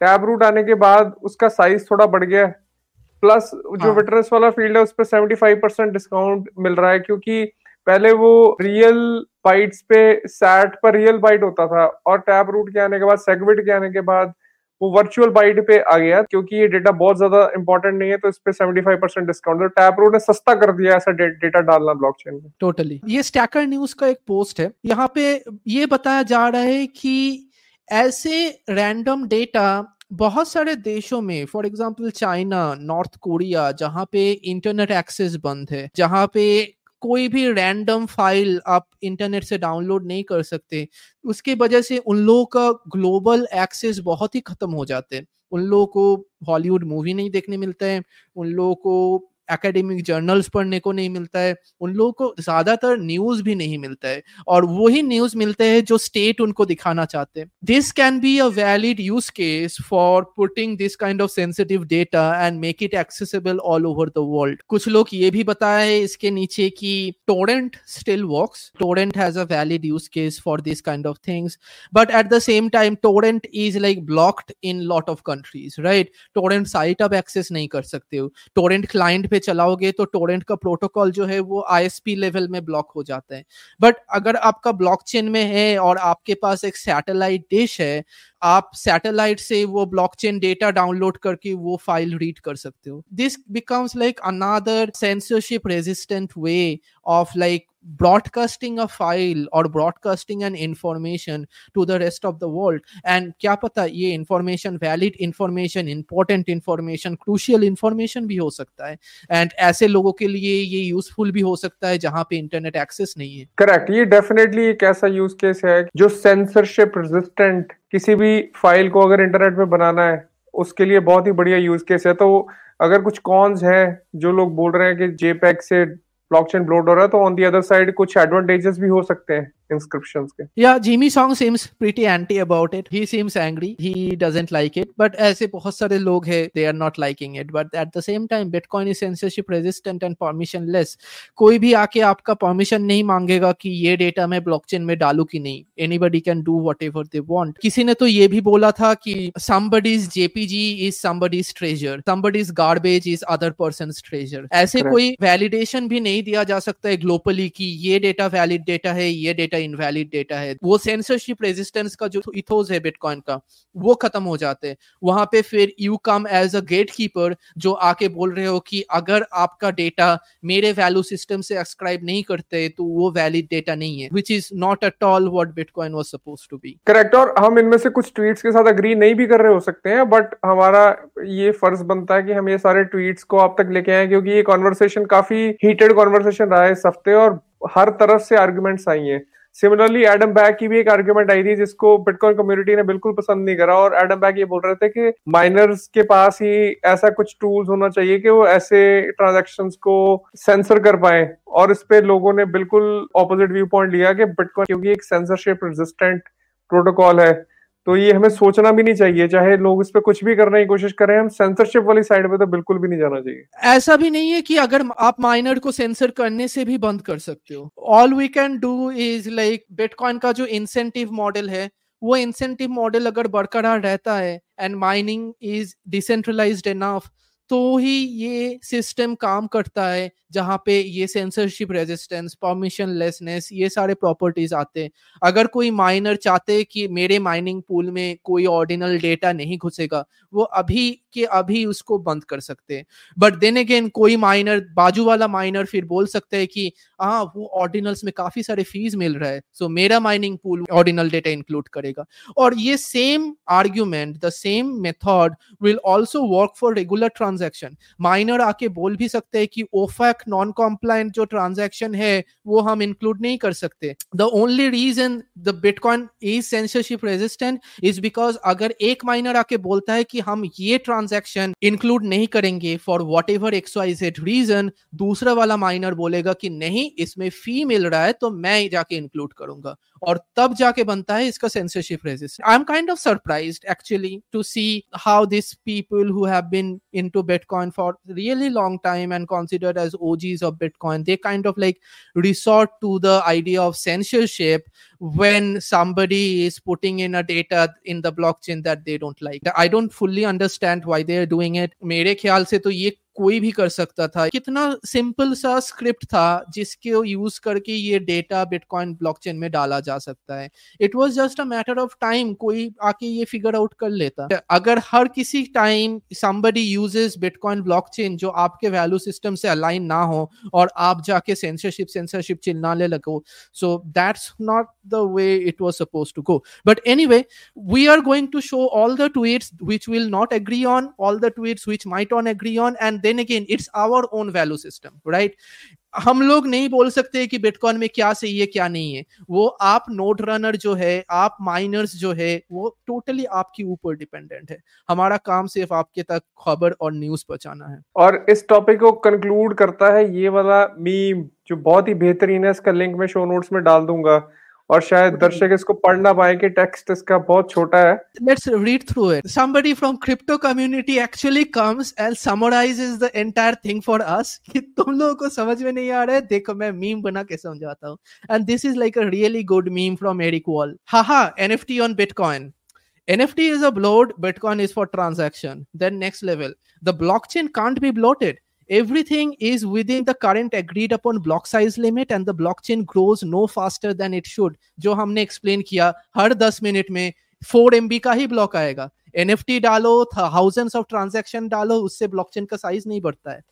टैप रूट आने के बाद उसका साइज़ थोड़ा बढ़ गया प्लस जो विटनेस हाँ। वाला फ़ील्ड है उस पर सेवेंटी फाइव परसेंट डिस्काउंट मिल रहा है क्योंकि पहले वो रियल बाइट्स पे सैट पर रियल बाइट होता था और टैप रूट के आने के बाद सेगविट के आने के बाद वो वर्चुअल बाइट पे आ गया क्योंकि ये डेटा बहुत ज़्यादा इंपॉर्टेंट नहीं है तो इस पे 75 परसेंट डिस्काउंट टैप ने सस्ता कर दिया ऐसा डेटा डालना ब्लॉकचेन में। टोटली ये स्टैकर न्यूज़ का एक पोस्ट है। यहाँ पे ये बताया जा रहा है कि ऐसे रैंडम डेटा बहुत सारे देशों में for example China North Korea जहाँ पे इंटरनेट एक्सेस बंद है, जहाँ पे कोई भी रैंडम फ़ाइल आप इंटरनेट से डाउनलोड नहीं कर सकते, उसके वजह से उन लोगों का ग्लोबल एक्सेस बहुत ही खत्म हो जाते हैं। उन लोगों को हॉलीवुड मूवी नहीं देखने मिलते हैं, उन लोगों को एकेडमिक जर्नल्स पढ़ने को नहीं मिलता है, उन लोगों को ज़्यादातर न्यूज़ भी नहीं मिलता है और वही न्यूज़ मिलते हैं जो स्टेट उनको दिखाना चाहते हैं। This can be a valid use case for putting this kind of sensitive data and make it accessible all over the world कुछ लोग ये भी बताए इसके नीचे कि torrent still works torrent has a valid use case for this kind of things but at the same time torrent is like blocked in lot of countries right torrent site आप access नहीं कर सकते हो। Torrent client पे चलाओगे तो Torrent का protocol जो है वो आईएसपी लेवल में ब्लॉक हो जाता है। बट अगर आपका ब्लॉकचेन में है और आपके पास एक सैटेलाइट डिश है आप सैटेलाइट से वो ब्लॉक चेन डेटा डाउनलोड करके वो फ़ाइल रीड कर सकते हो। This becomes like another censorship resistant way of like broadcasting a file और broadcasting an information to the rest of the world and क्या पता ये information valid information important information crucial information भी हो सकता है। एंड ऐसे लोगों के लिए ये यूजफुल भी हो सकता है जहाँ पे इंटरनेट एक्सेस नहीं है। करेक्ट ये डेफिनेटली एक ऐसा यूज़ केस है जो सेंसरशिप रेजिस्टेंट किसी भी फ़ाइल को अगर इंटरनेट में बनाना है, उसके लिए बहुत ही बढ़िया यूज़ केस है। तो अगर कुछ कॉन्स है, जो लोग बोल रहे हैं कि जेपैक से ब्लॉकचेन ब्लोड हो रहा है तो ऑन दी अदर साइड कुछ एडवांटेजेस भी हो सकते हैं। Inscriptions के yeah Jimmy Song seems pretty anti about it he seems angry he doesn't like it but ऐसे बहुत सारे लोग हैं they are not liking it but at the same time Bitcoin is censorship resistant and permissionless कोई भी आके आपका permission नहीं मांगेगा कि ये डेटा मैं ब्लॉकचेन में डालू कि नहीं anybody can do whatever they want किसी ने तो ये भी बोला था कि somebody's JPG is somebody's treasure somebody's garbage is other person's treasure ऐसे Correct. कोई वैलिडेशन भी नहीं दिया जा सकता है ग्लोबली कि ये डेटा वैलिड डेटा है ये डेटा इनवैलिड डेटा है। वो सेंसरशिप रेजिस्टेंस का जो इथोस है बिटकॉइन का, वो खत्म हो जाते हैं। वहाँ पे फिर you come as a gatekeeper जो आके बोल रहे हो कि अगर आपका डेटा मेरे वैल्यू सिस्टम से एक्सक्राइब नहीं करते तो वो वैलिड डेटा नहीं है which is not at all what bitcoin was suppose to be correct और हम इनमें से कुछ ट्वीट के साथ अग्री नहीं भी कर रहे हो सकते हैं बट हमारा ये फ़र्ज़ बनता है कि हम ये सारे ट्वीट्स को आप तक लेके आए क्योंकि ये कॉन्वर्सेशन काफ़ी हीटेड कॉन्वर्सेशन रहा है इस हफ़्ते और हर तरफ़ से आर्ग्यूमेंट्स आई हैं। सिमिलरली एडम बैग की भी एक आर्ग्यूमेंट आई थी जिसको बिटकॉइन कम्युनिटी ने बिल्कुल पसंद नहीं करा और एडम बैग ये बोल रहे थे कि माइनर्स के पास ही ऐसा कुछ टूल्स होना चाहिए कि वो ऐसे ट्रांजेक्शन को सेंसर कर पाए। और इस पे लोगों ने बिल्कुल ऑपोजिट व्यू पॉइंट लिया कि बिटकॉइन क्योंकि एक सेंसरशिप रेजिस्टेंट प्रोटोकॉल है। तो ये हमें सोचना भी नहीं चाहिए, चाहे लोग इस पर कुछ भी करने की कोशिश करें, हम सेंसरशिप वाली साइड पे तो बिल्कुल भी नहीं जाना चाहिए। ऐसा भी नहीं है कि अगर आप माइनर को सेंसर करने से भी बंद कर सकते हो। All we can do is like bitcoin का जो इंसेंटिव मॉडल है, वो इंसेंटिव मॉडल अगर बरकरार रहता है and mining is decentralized enough तो ही ये सिस्टम काम करता है जहाँ पे ये सेंसरशिप रेजिस्टेंस परमिशन लेसनेस ये सारे प्रॉपर्टीज़ आते हैं। अगर कोई माइनर चाहते कि मेरे माइनिंग पूल में कोई ऑर्डिनल डेटा नहीं घुसेगा, वो अभी के अभी उसको बंद कर सकते हैं। बट देन अगेन कोई माइनर बाजू वाला माइनर फिर बोल सकते हैं कि हाँ वो ऑर्डिनल्स में काफ़ी सारे फ़ीस मिल रहा है सो so मेरा mining pool ordinal data include करेगा। और ये same argument the same method will also work for regular transaction miner आके बोल भी सकते हैं कि ओफैक नॉन कॉम्प्लाइंट जो ट्रांजेक्शन है, वो हम इंक्लूड नहीं कर सकते। The only reason the bitcoin is censorship resistant is because अगर एक माइनर आके बोलता है कि हम ये ट्रांजेक्शन इंक्लूड नहीं करेंगे for whatever X Y Z reason दूसरा वाला माइनर बोलेगा कि नहीं, इसमें फ़ी मिल रहा है तो मैं जाके इंक्लूड करूँगा। और तब जाके बनता है इसका censorship resistant I am kind of surprise actually to see how this people who have been into bitcoin for really long time and considered as og's of bitcoin they kind of like resort to the idea of censorship when somebody is putting in a data in the blockchain that they don't like i don't fully understand why they are doing it mere ख्याल से तो ये कोई भी कर सकता था। कितना सिंपल सा स्क्रिप्ट था जिसके यूज़ करके ये डेटा बिटकॉइन ब्लॉकचेन में डाला जा सकता है। It was just a matter of time कोई आके ये फिगर आउट कर लेता। अगर हर किसी time somebody uses bitcoin blockchain जो आपके वैल्यू सिस्टम से अलाइन ना हो और आप जाके सेंसरशिप सेंसरशिप चिल्लाने लगो so that's not the way it was suppose to go but anyway we are going to show all the tweets which will not agree on, all the tweets which might on agree on, and then again it's our own value system right हम लोग नहीं बोल सकते कि bitcoin में क्या सही है, क्या नहीं है। वो आप नोट रनर जो है, आप माइनर्स जो है, वो टोटली आपके ऊपर डिपेंडेंट है। हमारा काम सिर्फ़ आपके तक खबर और न्यूज़ पहुंचाना है। और इस टॉपिक को कंक्लूड करता है ये वाला मीम जो बहुत ही बेहतरीन है, इसका लिंक मैं शो नोट्स में डाल दूँगा। और शायद दर्शक इसको पढ़ ना पाए कि टेक्स्ट इसका बहुत छोटा है। Let's read through it somebody from crypto community actually comes and summarizes the entire thing for us कि तुम लोगों को समझ में नहीं आ रहा है? देखो मैं मीम बना के समझाता हूँ। And this is like a really good meme from Eric Wall haha NFT on bitcoin NFT is a bloat, Bitcoin is for transaction. Then next level. The blockchain can't be bloated. Everything is within the current agreed upon block size limit and the blockchain grows no faster than it should जो हमने explain किया हर 10 minute में 4 MB का ही block आएगा NFT डालो thousands of transaction डालो उससे blockchain का size नहीं बढ़ता है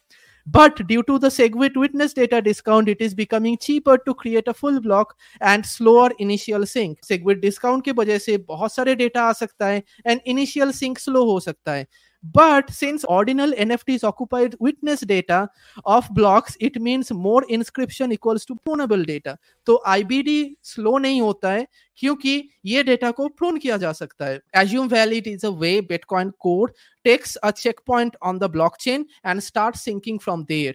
But due to the SegWit witness data discount, it is becoming cheaper to create a full block and slower initial sync. SegWit discount की वजह से बहुत सारे डेटा आ सकता है and initial sync slow हो सकता है but since ordinal NFTs occupied witness data of blocks, it means more inscription equals to prunable data. तो IBD slow नहीं होता है क्योंकि ये डेटा को प्रून किया जा सकता है assume valid is a way bitcoin code takes a checkpoint on the blockchain and starts syncing from there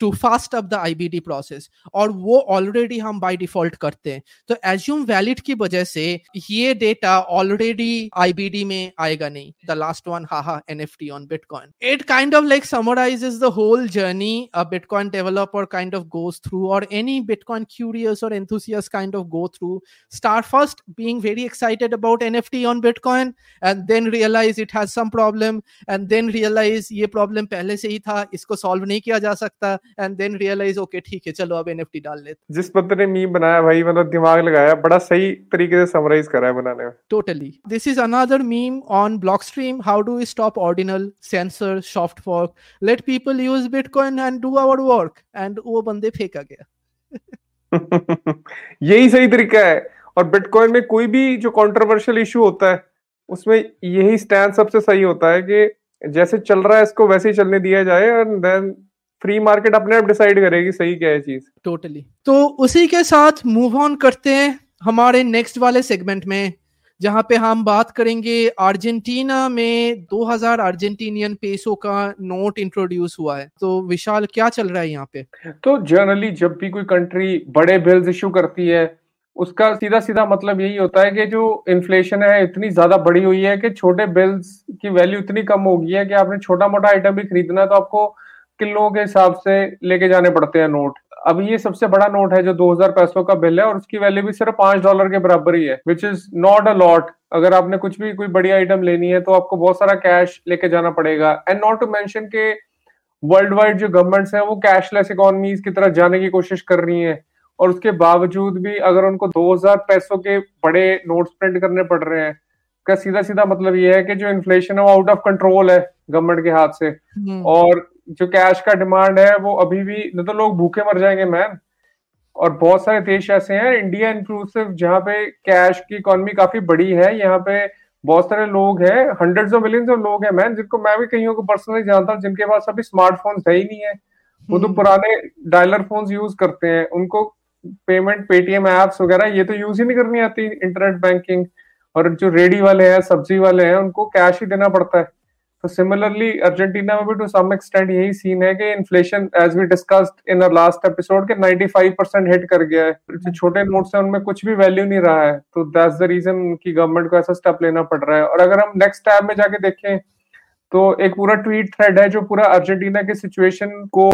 To fast up the IBD process और वो ऑलरेडी हम बाय डिफ़ॉल्ट करते हैं। तो एज्यूम वैलिड की वजह से ये डेटा ऑलरेडी आईबीडी में आएगा नहीं। The last one haha NFT on bitcoin it kind of like summarizes the whole journey a bitcoin developer kind of goes through और एनी बिटकॉइन क्यूरियस और enthusiast kind of go through, start first being very excited about nft on bitcoin and then realize it has some problem and then realize ये problem पहले से ही था, इसको solve नहीं किया जा सकता। एंड देन रियलाइज़ ओके ठीक है चलो अब एनएफटी डाल लेते जिस बंदे ने मीम बनाया भाई मतलब दिमाग लगाया बड़ा सही तरीके से समराइज करा है बनाने में। Totally this is another meme on Blockstream how do stop ordinal censor soft fork let people use bitcoin and do our work and वो बंदे फेंका गया। यही सही तरीका है। और बिटकॉइन में कोई भी जो कंट्रोवर्शियल इशू होता है उसमें यही स्टैंड सबसे सही होता है कि जैसे चल रहा है इसको वैसे ही चलने दिया जाए एंड देन फ्री मार्केट अपने आप डिसाइड करेगी सही क्या है चीज़। Totally totally. तो उसी के साथ मूव ऑन करते हैं हमारे नेक्स्ट वाले सेगमेंट में जहाँ पे हम बात करेंगे अर्जेंटीना में 2000 अर्जेंटीनियन पेसो का नोट इंट्रोड्यूस हुआ है। तो विशाल क्या चल रहा है यहाँ पे? तो जनरली जब भी कोई कंट्री बड़े बिल्स इशू करती है उसका सीधा सीधा मतलब यही होता है कि जो इन्फ्लेशन है इतनी ज़्यादा बढ़ी हुई है कि छोटे बिल्स की वैल्यू इतनी कम हो गई है कि आपने छोटा मोटा आइटम भी खरीदना है तो आपको किलो के हिसाब से लेके जाने पड़ते हैं नोट। अब ये सबसे बड़ा नोट है जो 2000 पैसों का बिल है और उसकी वैल्यू भी सिर्फ़ पाँच डॉलर के बराबर ही है which is not a lot अगर आपने कुछ भी कोई बड़ी आइटम लेनी है तो आपको बहुत सारा कैश लेके जाना पड़ेगा। एंड नॉट टू मेंशन के वर्ल्ड वाइड जो गवर्नमेंट्स हैं वो कैशलेस इकोनॉमीज की तरफ़ जाने की कोशिश कर रही हैं। और उसके बावजूद भी अगर उनको 2000 पैसों के बड़े नोट्स प्रिंट करने पड़ रहे हैं का सीधा सीधा मतलब ये है कि जो इन्फ्लेशन है वो आउट ऑफ़ कंट्रोल है गवर्नमेंट के हाथ से। हम्म। और जो कैश का डिमांड है वो अभी भी न तो लोग भूखे मर जाएँगे मैन और बहुत सारे देश ऐसे हैं इंडिया इंक्लूसिव जहाँ पे कैश की इकोनॉमी काफ़ी बड़ी है. यहाँ पे बहुत सारे लोग हैं हंड्रेड्स ऑफ़ मिलियंस ऑफ़ लोग हैं मैन जिनको मैं भी कहीं को पर्सनली जानता हूँ जिनके पास अभी स्मार्टफ़ोन है ही नहीं है. वो तो हम्म। पुराने डायलर फ़ोन यूज़ करते हैं. उनको पेमेंट पेटीएम एप्स वगैरह ये तो यूज़ ही नहीं करनी आती इंटरनेट बैंकिंग और जो रेडी वाले हैं सब्ज़ी वाले हैं उनको कैश ही देना पड़ता है. तो सिमिलरली अर्जेंटीना में भी टू सम एक्सटेंड यही सीन है कि inflation as we discussed in last episode के 95 परसेंट हिट कर गया है। जो छोटे नोट्स हैं, उनमें कुछ भी वैल्यू नहीं रहा है। तो दैट्स द रीजन कि गवर्नमेंट को ऐसा स्टेप लेना पड़ रहा है। और अगर हम नेक्स्ट टैब में जाके देखें तो एक पूरा ट्वीट थ्रेड है जो पूरा अर्जेंटीना के सिचुएशन को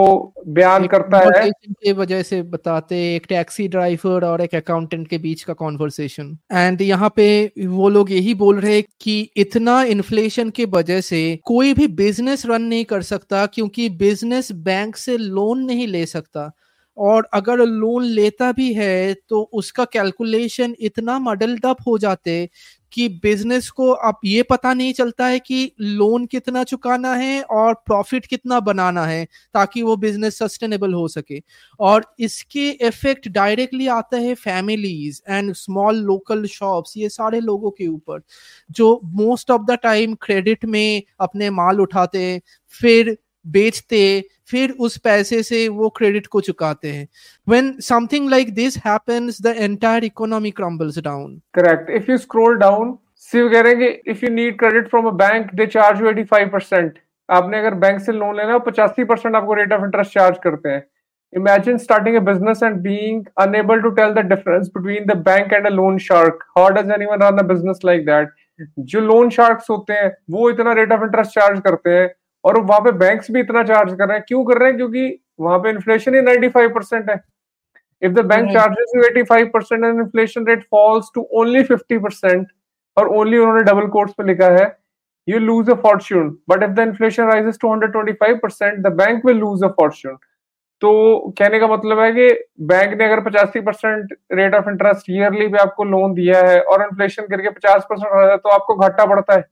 बयान करता है। के वजह से बताते एक टैक्सी ड्राइवर और एक अकाउंटेंट के बीच का कॉन्वर्सेशन एंड यहाँ पे वो लोग यही बोल रहे कि इतना इन्फ्लेशन के वजह से कोई भी बिज़नेस रन नहीं कर सकता क्योंकि बिज़नेस बैंक से लोन नहीं ले सकता। और अगर लोन लेता भी है तो उसका कैलकुलेशन इतना मडल्ड अप हो जाते कि बिज़नेस को अब ये पता नहीं चलता है कि लोन कितना चुकाना है और प्रॉफिट कितना बनाना है ताकि वो बिज़नेस सस्टेनेबल हो सके। और इसके इफ़ेक्ट डायरेक्टली आता है families and small local shops ये सारे लोगों के ऊपर, जो most of the time credit में अपने माल उठाते, फिर बेचते फिर उस पैसे से वो क्रेडिट को चुकाते हैं। When something like this happens if you need credit from bank they charge you 85% percent आपने अगर बैंक से लोन लेना है परसेंट आपको रेट ऑफ़ इंटरेस्ट चार्ज करते हैं। Imagine starting business and being unable to tell the difference between the bank and a loan shark how does anyone run a business like that जो loan shark होते हैं, वो इतना rate of interest charge करते हैं और वहाँ पे बैंक्स भी इतना चार्ज कर रहे हैं। क्यों कर रहे हैं? क्योंकि वहाँ पे इन्फ्लेशन ही 95 परसेंट है। If the bank charges you 85 percent and inflation rate falls to only 50 percent और ओनली उन्होंने डबल कोर्ट्स पे लिखा है you lose a fortune. But if the inflation rises to 125% the bank will lose a fortune. तो कहने का मतलब है कि बैंक ने अगर पचासी percent rate of interest yearly पे आपको लोन दिया है और इन्फ्लेशन करके पचास परसेंट हो जाता है तो आपको घाटा पड़ता है।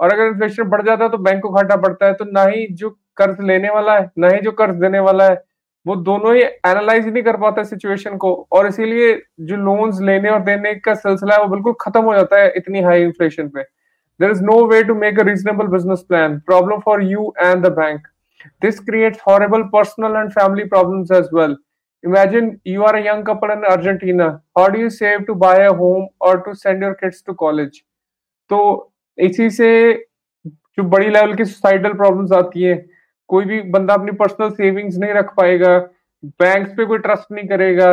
और अगर इन्फ्लेशन बढ़ जाता है तो बैंक को घाटा पड़ता है तो ना ही जो कर्ज लेने वाला है, ना ही जो कर्ज देने वाला है, वो दोनों ही एनालाइज नहीं कर पाता सिचुएशन को और इसीलिए जो लोन्स लेने और देने का सिलसिला है, वो बिल्कुल खत्म हो जाता है इतनी हाई इन्फ्लेशन पे there is no way to make a reasonable business plan problem for you and the bank This creates horrible personal and family problems as well. Imagine you are a young couple in Argentina. How do you save to a home or to send your kids to college? तो इसी से जो बड़ी level की societal problems आती है, कोई भी बंदा अपनी पर्सनल सेविंग्स नहीं रख पाएगा बैंक्स पे कोई ट्रस्ट नहीं करेगा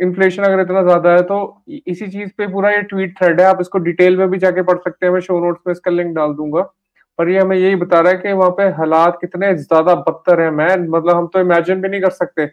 इन्फ्लेशन अगर इतना ज़्यादा है तो इसी चीज़ पे पूरा ये ट्वीट थ्रेड है, आप इसको डिटेल में भी जाके पढ़ सकते हैं, मैं शो नोट्स में इसका लिंक डाल दूँगा। पर ये हमें यही बता रहा है कि वहाँ पे हालात कितने ज़्यादा बदतर है मैन मतलब हम तो इमेजिन भी नहीं कर सकते।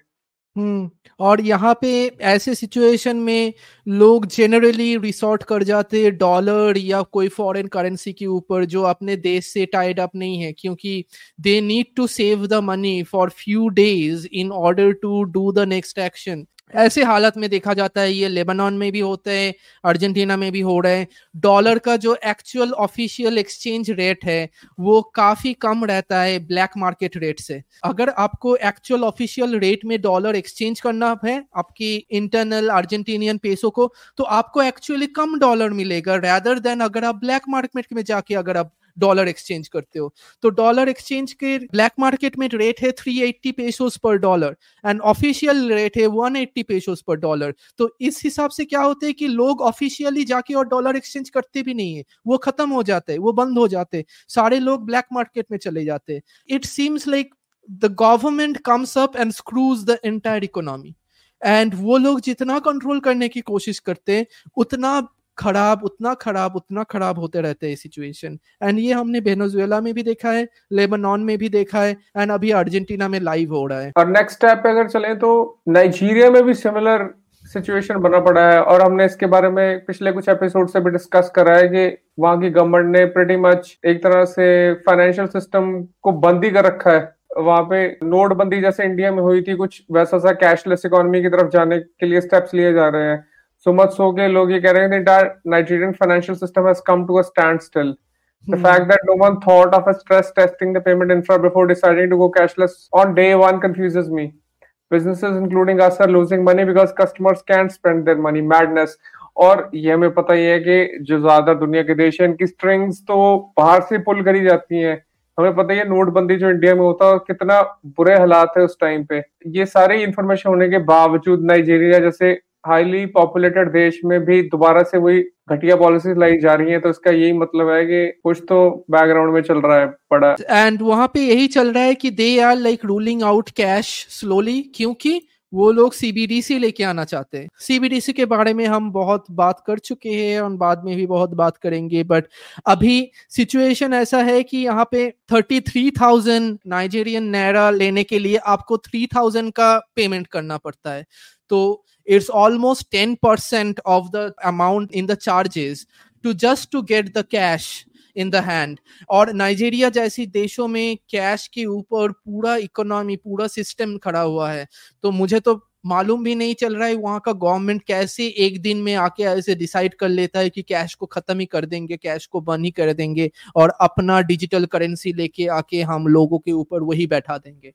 हम्म और यहाँ पे ऐसे सिचुएशन में लोग जनरली रिसोर्ट कर जाते डॉलर या कोई फॉरेन करेंसी के ऊपर जो अपने देश से टाइड अप नहीं है, क्योंकि they need to save the money for few days in order to do the next action ऐसे हालत में देखा जाता है, ये लेबनान में भी होते हैं, अर्जेंटीना में भी हो रहे हैं। डॉलर का जो एक्चुअल ऑफिशियल एक्सचेंज रेट है, वो काफ़ी कम रहता है ब्लैक मार्केट रेट से। अगर आपको एक्चुअल ऑफिशियल रेट में डॉलर एक्सचेंज करना है, आपकी इंटरनल अर्जेंटीनियन पेसो को तो आपको एक्चुअली कम डॉलर मिलेगा रैदर देन अगर आप ब्लैक मार्केट में जाके अगर आप डॉलर एक्सचेंज करते हो। तो डॉलर एक्सचेंज के ब्लैक मार्केट में रेट है 380 पेसोस पर डॉलर एंड ऑफिशियल रेट है 180 पेसोस पर डॉलर तो इस हिसाब से क्या होता है कि लोग ऑफिशियली जाके और डॉलर एक्सचेंज करते भी नहीं है। वो खत्म हो जाते हैं, वो बंद हो जाते सारे लोग ब्लैक मार्केट में चले जाते हैं। It seems like the government comes up and screws the entire economy and वो लोग जितना कंट्रोल करने की कोशिश करते हैं, उतना खराब, उतना खराब उतना खराब होते रहते हैं सिचुएशन एंड ये हमने वेनेजुएला में भी देखा है, लेबनान में भी देखा है एंड अभी अर्जेंटीना में लाइव हो रहा है। और नेक्स्ट स्टेप पे अगर चले तो नाइजीरिया में भी सिमिलर सिचुएशन बना पड़ा है, और हमने इसके बारे में पिछले कुछ एपिसोड से भी डिस्कस करा है कि वहाँ की गवर्नमेंट ने प्रेटी मच एक तरह से फाइनेंशियल सिस्टम को बंद ही कर रखा है। वहाँ पे नोटबंदी जैसे इंडिया में हुई थी, कुछ वैसा सा कैशलेस इकोनॉमी की तरफ़ जाने के लिए स्टेप्स लिए जा रहे हैं। सो मच सो के लोग ये कह रहे हैं entire Nigerian financial system has come to a standstill the fact that no one thought of a stress testing the payment infra before deciding to go cashless on day one confuses me businesses including us are losing money because customers can spend their money madness और ये हमें पता ही है कि जो ज़्यादा दुनिया के देश है इनकी स्ट्रिंग्स तो बाहर से पुल करी जाती हैं। हमें पता ही है नोटबंदी जो इंडिया में होता है कितना बुरे हालात है उस टाइम पे। ये सारी इंफॉर्मेशन होने के बावजूद नाइजीरिया जैसे हाईली पॉपुलेटेड देश में भी दोबारा से वही घटिया पॉलिसीज़ लाई जा रही हैं तो इसका यही मतलब है कि कुछ तो बैकग्राउंड में चल रहा है बड़ा एंड वहाँ पे यही चल रहा है कि they are like ruling out cash slowly क्योंकि वो लोग सीबीडीसी लेके आना चाहते हैं। सीबीडीसी के बारे में हम बहुत बात कर चुके हैं और बाद में भी बहुत बात करेंगे बट अभी सिचुएशन ऐसा है कि यहाँ पे thirty three thousand Nigerian naira लेने के लिए आपको थ्री थाउज़ेंड का पेमेंट करना पड़ता है। तो it's almost 10% of the amount in the charges to just to get the cash in the hand और नाइजीरिया जैसी देशों में कैश के ऊपर पूरा इकोनॉमी पूरा सिस्टम खड़ा हुआ है। तो मुझे तो मालूम भी नहीं चल रहा है वहाँ का गवर्नमेंट कैसे एक दिन में आके ऐसे डिसाइड कर लेता है कि कैश को खत्म ही कर देंगे कैश को बंद ही कर देंगे और अपना डिजिटल करेंसी लेके आके हम लोगों के ऊपर वही बैठा देंगे।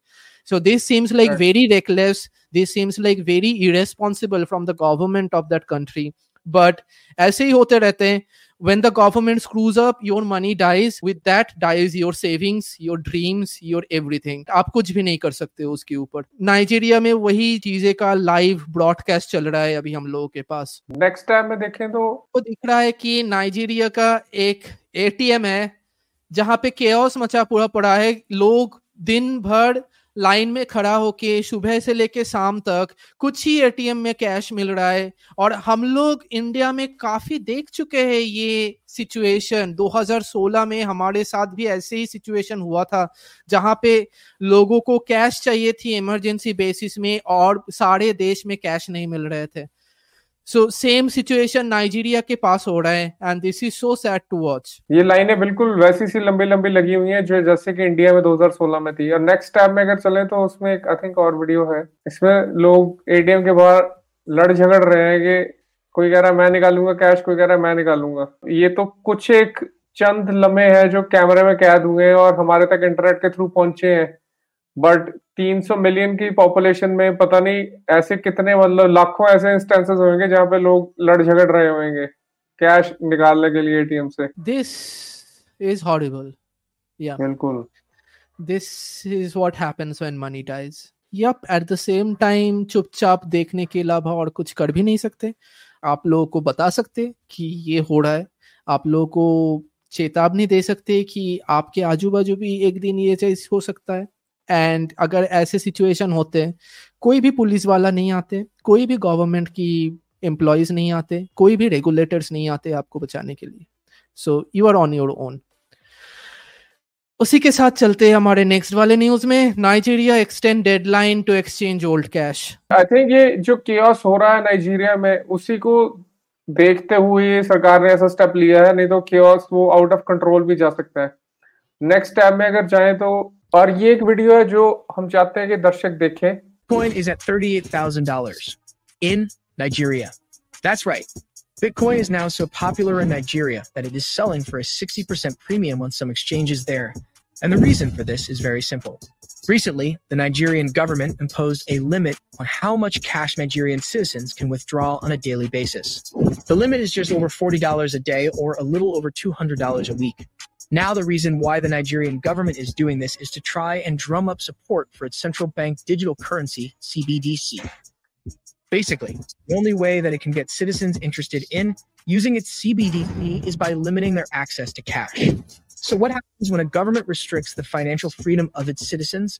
So this seems like right. very reckless. This seems like very irresponsible from the government of that country. But ऐसे ही होते रहते हैं when the government screws up your money dies with that dies your savings your dreams your everything आप कुछ भी नहीं कर सकते हो उसके ऊपर नाइजीरिया में वही चीज़ें का लाइव ब्रॉडकास्ट चल रहा है अभी हम लोगों के पास नेक्स्ट टाइम में देखें तो वो दिख रहा है कि नाइजीरिया का एक एटीएम है जहाँ पे केओस मचा पूरा पड़ा है लोग दिन भर लाइन में खड़ा होके सुबह से लेके शाम तक कुछ ही एटीएम में कैश मिल रहा है। और हम लोग इंडिया में काफ़ी देख चुके हैं ये सिचुएशन 2016 में हमारे साथ भी ऐसे ही सिचुएशन हुआ था, जहाँ पे लोगों को कैश चाहिए थी इमरजेंसी बेसिस में और सारे देश में कैश नहीं मिल रहे थे। सो सेम सिचुएशन नाइजीरिया के पास हो रहा है and this is so sad to watch ये लाइनें बिल्कुल वैसी सी लंबी लंबी लगी हुई हैं, जो जैसे कि इंडिया में 2016 में थी। और नेक्स्ट टैब में अगर चले तो उसमें एक आई थिंक और वीडियो है। इसमें लोग एटीएम के बाहर लड़ झगड़ रहे हैं कि कोई कह रहा है, मैं निकालूँगा कैश कोई कह रहा है, मैं निकालूँगा। ये तो कुछ एक चंद लम्हे हैं जो कैमरे में कैद हुए हैं और हमारे तक इंटरनेट के थ्रू पहुँचे हैं। बट 300 मिलियन की पॉपुलेशन में पता नहीं ऐसे कितने मतलब लाखों ऐसे इंस्टेंसेस होंगे जहाँ पे लोग लड़ झगड़ रहे होंगे कैश निकालने के लिए एटीएम से। दिस इज़ हॉरिबल या बिल्कुल। This is what happens when money dies yup at the same time चुपचाप देखने के अलावा और कुछ कर भी नहीं सकते। आप लोगों को बता सकते कि ये हो रहा है। आप लोगों को चेतावनी दे सकते कि आपके आजू बाजू भी एक दिन ये चीज़ हो सकता है। एंड अगर ऐसे सिचुएशन होते, कोई भी पुलिस वाला नहीं आते, कोई भी गवर्नमेंट की एम्प्लॉयज़ नहीं आते, कोई भी रेगुलेटर्स नहीं आते आपको बचाने के लिए। So you are on your own उसी के साथ चलते हैं हमारे नेक्स्ट वाले न्यूज़ में Nigeria extend deadline to exchange old cash I think ये जो केओस हो रहा है नाइजीरिया में, उसी को देखते हुए सरकार ने ऐसा स्टेप लिया है, नहीं तो केओस वो आउट ऑफ़ कंट्रोल भी जा सकता है। नेक्स्ट स्टेप में अगर जाए तो और ये एक वीडियो है जो हम चाहते हैं कि दर्शक देखें Bitcoin is at $38,000 in Nigeria. That's right. Bitcoin is now so popular in Nigeria that it is selling for a 60% premium on some exchanges there. And the reason for this is very simple. Recently, the Nigerian government imposed a limit on how much cash Nigerian citizens can withdraw on a daily basis. The limit is just over $40 a day or a little over $200 a week. Now, the reason why the Nigerian government is doing this is to try and drum up support for its central bank digital currency, CBDC. Basically, the only way that it can get citizens interested in using its CBDC is by limiting their access to cash. So, what happens when a government restricts the financial freedom of its citizens?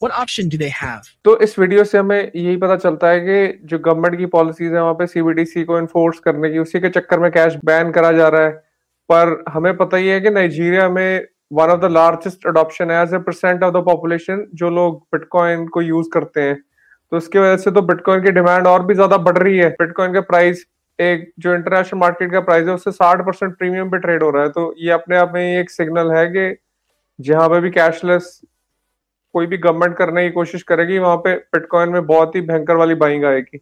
What option do they have? तो इस video से हमें यही पता चलता है कि जो गवर्नमेंट की पॉलिसीज है वहां पे सीबीडीसी को इन्फोर्स करने की उसी के चक्कर में कैश बैन करा जा रहा है पर हमें पता ही है कि नाइजीरिया में one of the largest adoption है as a percent of the population जो लोग बिटकॉइन को यूज़ करते हैं। तो उसकी वजह से तो बिटकॉइन की डिमांड और भी ज़्यादा बढ़ रही है। बिटकॉइन का प्राइस एक जो इंटरनेशनल मार्केट का प्राइस है, उससे साठ परसेंट प्रीमियम पे ट्रेड हो रहा है। तो ये अपने आप में एक सिग्नल है कि जहाँ पे भी कैशलेस कोई भी गवर्नमेंट करने की कोशिश करेगी, वहाँ पे बिटकॉइन में बहुत ही भयंकर वाली बाइंग आएगी।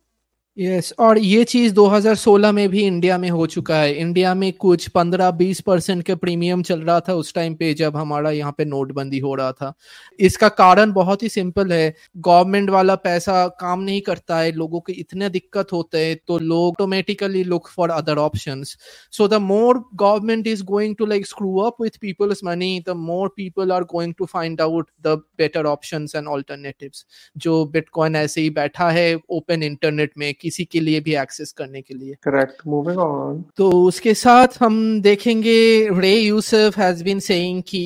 यस और ये चीज़ 2016 में भी इंडिया में हो चुका है। इंडिया में कुछ 15-20 परसेंट के प्रीमियम चल रहा था उस टाइम पे जब हमारा यहाँ पे नोटबंदी हो रहा था। इसका कारण बहुत ही सिंपल है। गवर्नमेंट वाला पैसा काम नहीं करता है। लोगों के इतने दिक्कत होते हैं तो लोग automatically look for other option so the more government is going to like screw up with people's money the more people are going to find out the better option and alternative जो bitcoin ऐसे ही बैठा है open internet में किसी के लिए भी एक्सेस करने के लिए। करेक्ट मूविंग ऑन तो उसके साथ हम देखेंगे Ray Youssef has been saying कि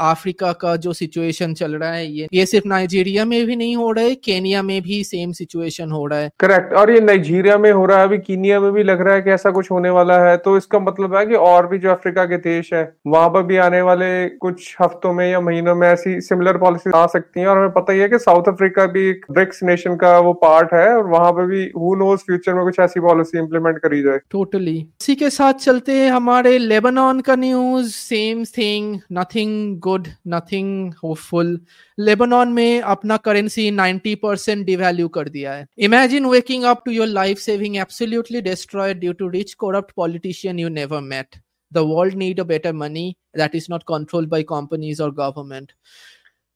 अफ्रीका का जो सिचुएशन चल रहा है ये ये सिर्फ़ नाइजीरिया में भी नहीं हो रहा है केनिया में भी सेम सिचुएशन हो रहा है। करेक्ट और ये नाइजीरिया में हो रहा है अभी कीनिया में भी लग रहा है कि ऐसा कुछ होने वाला है तो इसका मतलब है कि और भी जो अफ्रीका के देश है वहाँ पर भी आने वाले कुछ हफ्तों में या महीनों में ऐसी सिमिलर पॉलिसी आ सकती है। और हमें पता ही है कि साउथ अफ्रीका भी एक ब्रिक्स नेशन का वो पार्ट है और वहाँ पर भी हु नोज़ फ्यूचर में कुछ ऐसी पॉलिसी इंप्लीमेंट करी जाए। टोटली इसी के साथ चलते हैं हमारे लेबनान का news same thing nothing good nothing hopeful Lebanon में अपना करेंसी 90 परसेंट डिवैल्यू कर दिया है। Imagine waking up to your life saving absolutely destroyed due to rich corrupt politician you never met the world need a better money that is not controlled by companies or government.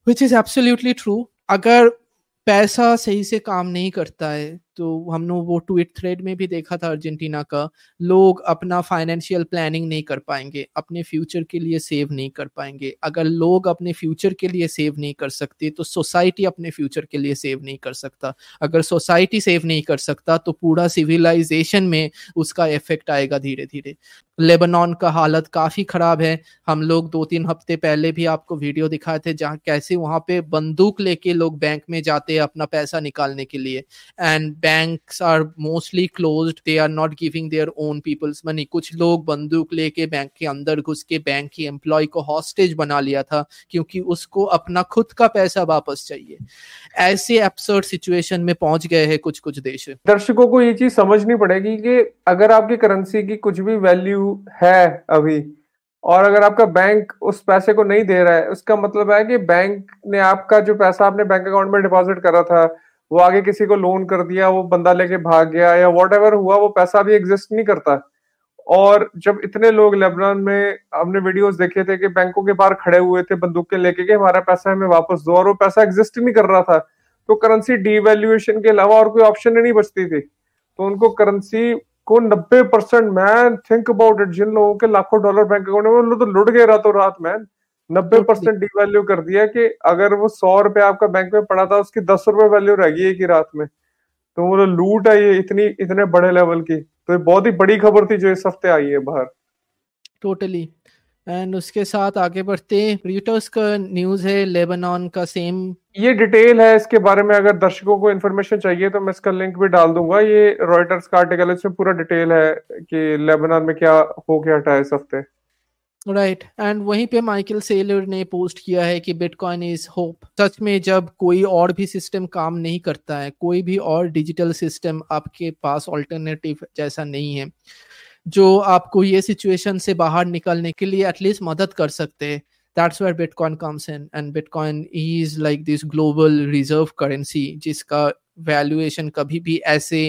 Which is absolutely true. अगर पैसा सही से काम नहीं करता है तो हमने वो ट्वीट थ्रेड में भी देखा था अर्जेंटीना का, लोग अपना फाइनेंशियल प्लानिंग नहीं कर पाएँगे, अपने फ्यूचर के लिए सेव नहीं कर पाएँगे। अगर लोग अपने फ्यूचर के लिए सेव नहीं कर सकते तो सोसाइटी अपने फ्यूचर के लिए सेव नहीं कर सकता। अगर सोसाइटी सेव नहीं कर सकता तो पूरा सिविलाइजेशन में उसका इफ़ेक्ट आएगा धीरे धीरे लेबनान का हालत काफ़ी ख़राब है। हम लोग दो तीन हफ़्ते पहले भी आपको वीडियो दिखाए थे, जहाँ कैसे वहाँ पे बंदूक लेके लोग बैंक में जाते हैं अपना पैसा निकालने के लिए। And banks are mostly closed. They are not giving their own people's money. कुछ लोग बंदूक लेके बैंक के अंदर घुस के बैंक की एम्प्लॉय को हॉस्टेज बना लिया था क्योंकि उसको अपना खुद का पैसा वापस चाहिए। ऐसे एब्सर्ड सिचुएशन में पहुँच गए हैं कुछ कुछ देश। दर्शकों को ये चीज़ समझनी पड़ेगी कि अगर आपकी करेंसी की कुछ भी वैल्यू है अभी और अगर आपका बैंक उस पैसे को नहीं दे रहा है, उसका मतलब है कि बैंक ने आपका जो पैसा आपने बैंक अकाउंट में डिपॉजिट करा था वो आगे किसी को लोन कर दिया, वो बंदा लेके भाग गया या वॉट हुआ, वो पैसा भी एग्जिस्ट नहीं करता। और जब इतने लोग लेबनान में, हमने वीडियोस देखे थे कि बैंकों के बाहर खड़े हुए थे बंदूक के लेके कि हमारा पैसा हमें वापस दो, और वो पैसा एग्जिस्ट नहीं कर रहा था। तो करेंसी डीवैल्यूएशन के अलावा और कोई ऑप्शन नहीं बचती थी। तो उनको करेंसी को नब्बे percent man think about it जिन लोगों के लाखों डॉलर बैंक अकाउंट में तो लुट गए रातों रात मैन नब्बे परसेंट डिवैल्यू कर दिया कि अगर वो सौ रुपए आपका बैंक में पड़ा था उसकी दस रुपए वैल्यू रह गई एक ही रात में। तो वो लूट है ये इतनी इतने बड़े लेवल की तो ये बहुत ही बड़ी खबर थी जो इस हफ़्ते आई है बाहर। टोटली एंड उसके साथ आगे बढ़ते रिटर्स का न्यूज़ है लेबनान का सेम ये डिटेल है इसके बारे में अगर दर्शकों को इन्फॉर्मेशन चाहिए तो मैं इसका लिंक भी डाल दूँगा। ये रॉयटर्स का आर्टिकल इसमें पूरा डिटेल है कि लेबनान में क्या हो गया हटा इस हफ़्ते। राइट. एंड वहीं पे माइकल सेलर ने पोस्ट किया है कि बिटकॉइन इज़ होप सच में जब कोई और भी सिस्टम काम नहीं करता है, कोई भी और डिजिटल सिस्टम आपके पास ऑल्टरनेटिव जैसा नहीं है, जो आपको ये सिचुएशन से बाहर निकलने के लिए एटलीस्ट मदद कर सकते हैं, that's where bitcoin comes in and bitcoin is like this global reserve currency जिसका वैल्यूएशन कभी भी ऐसे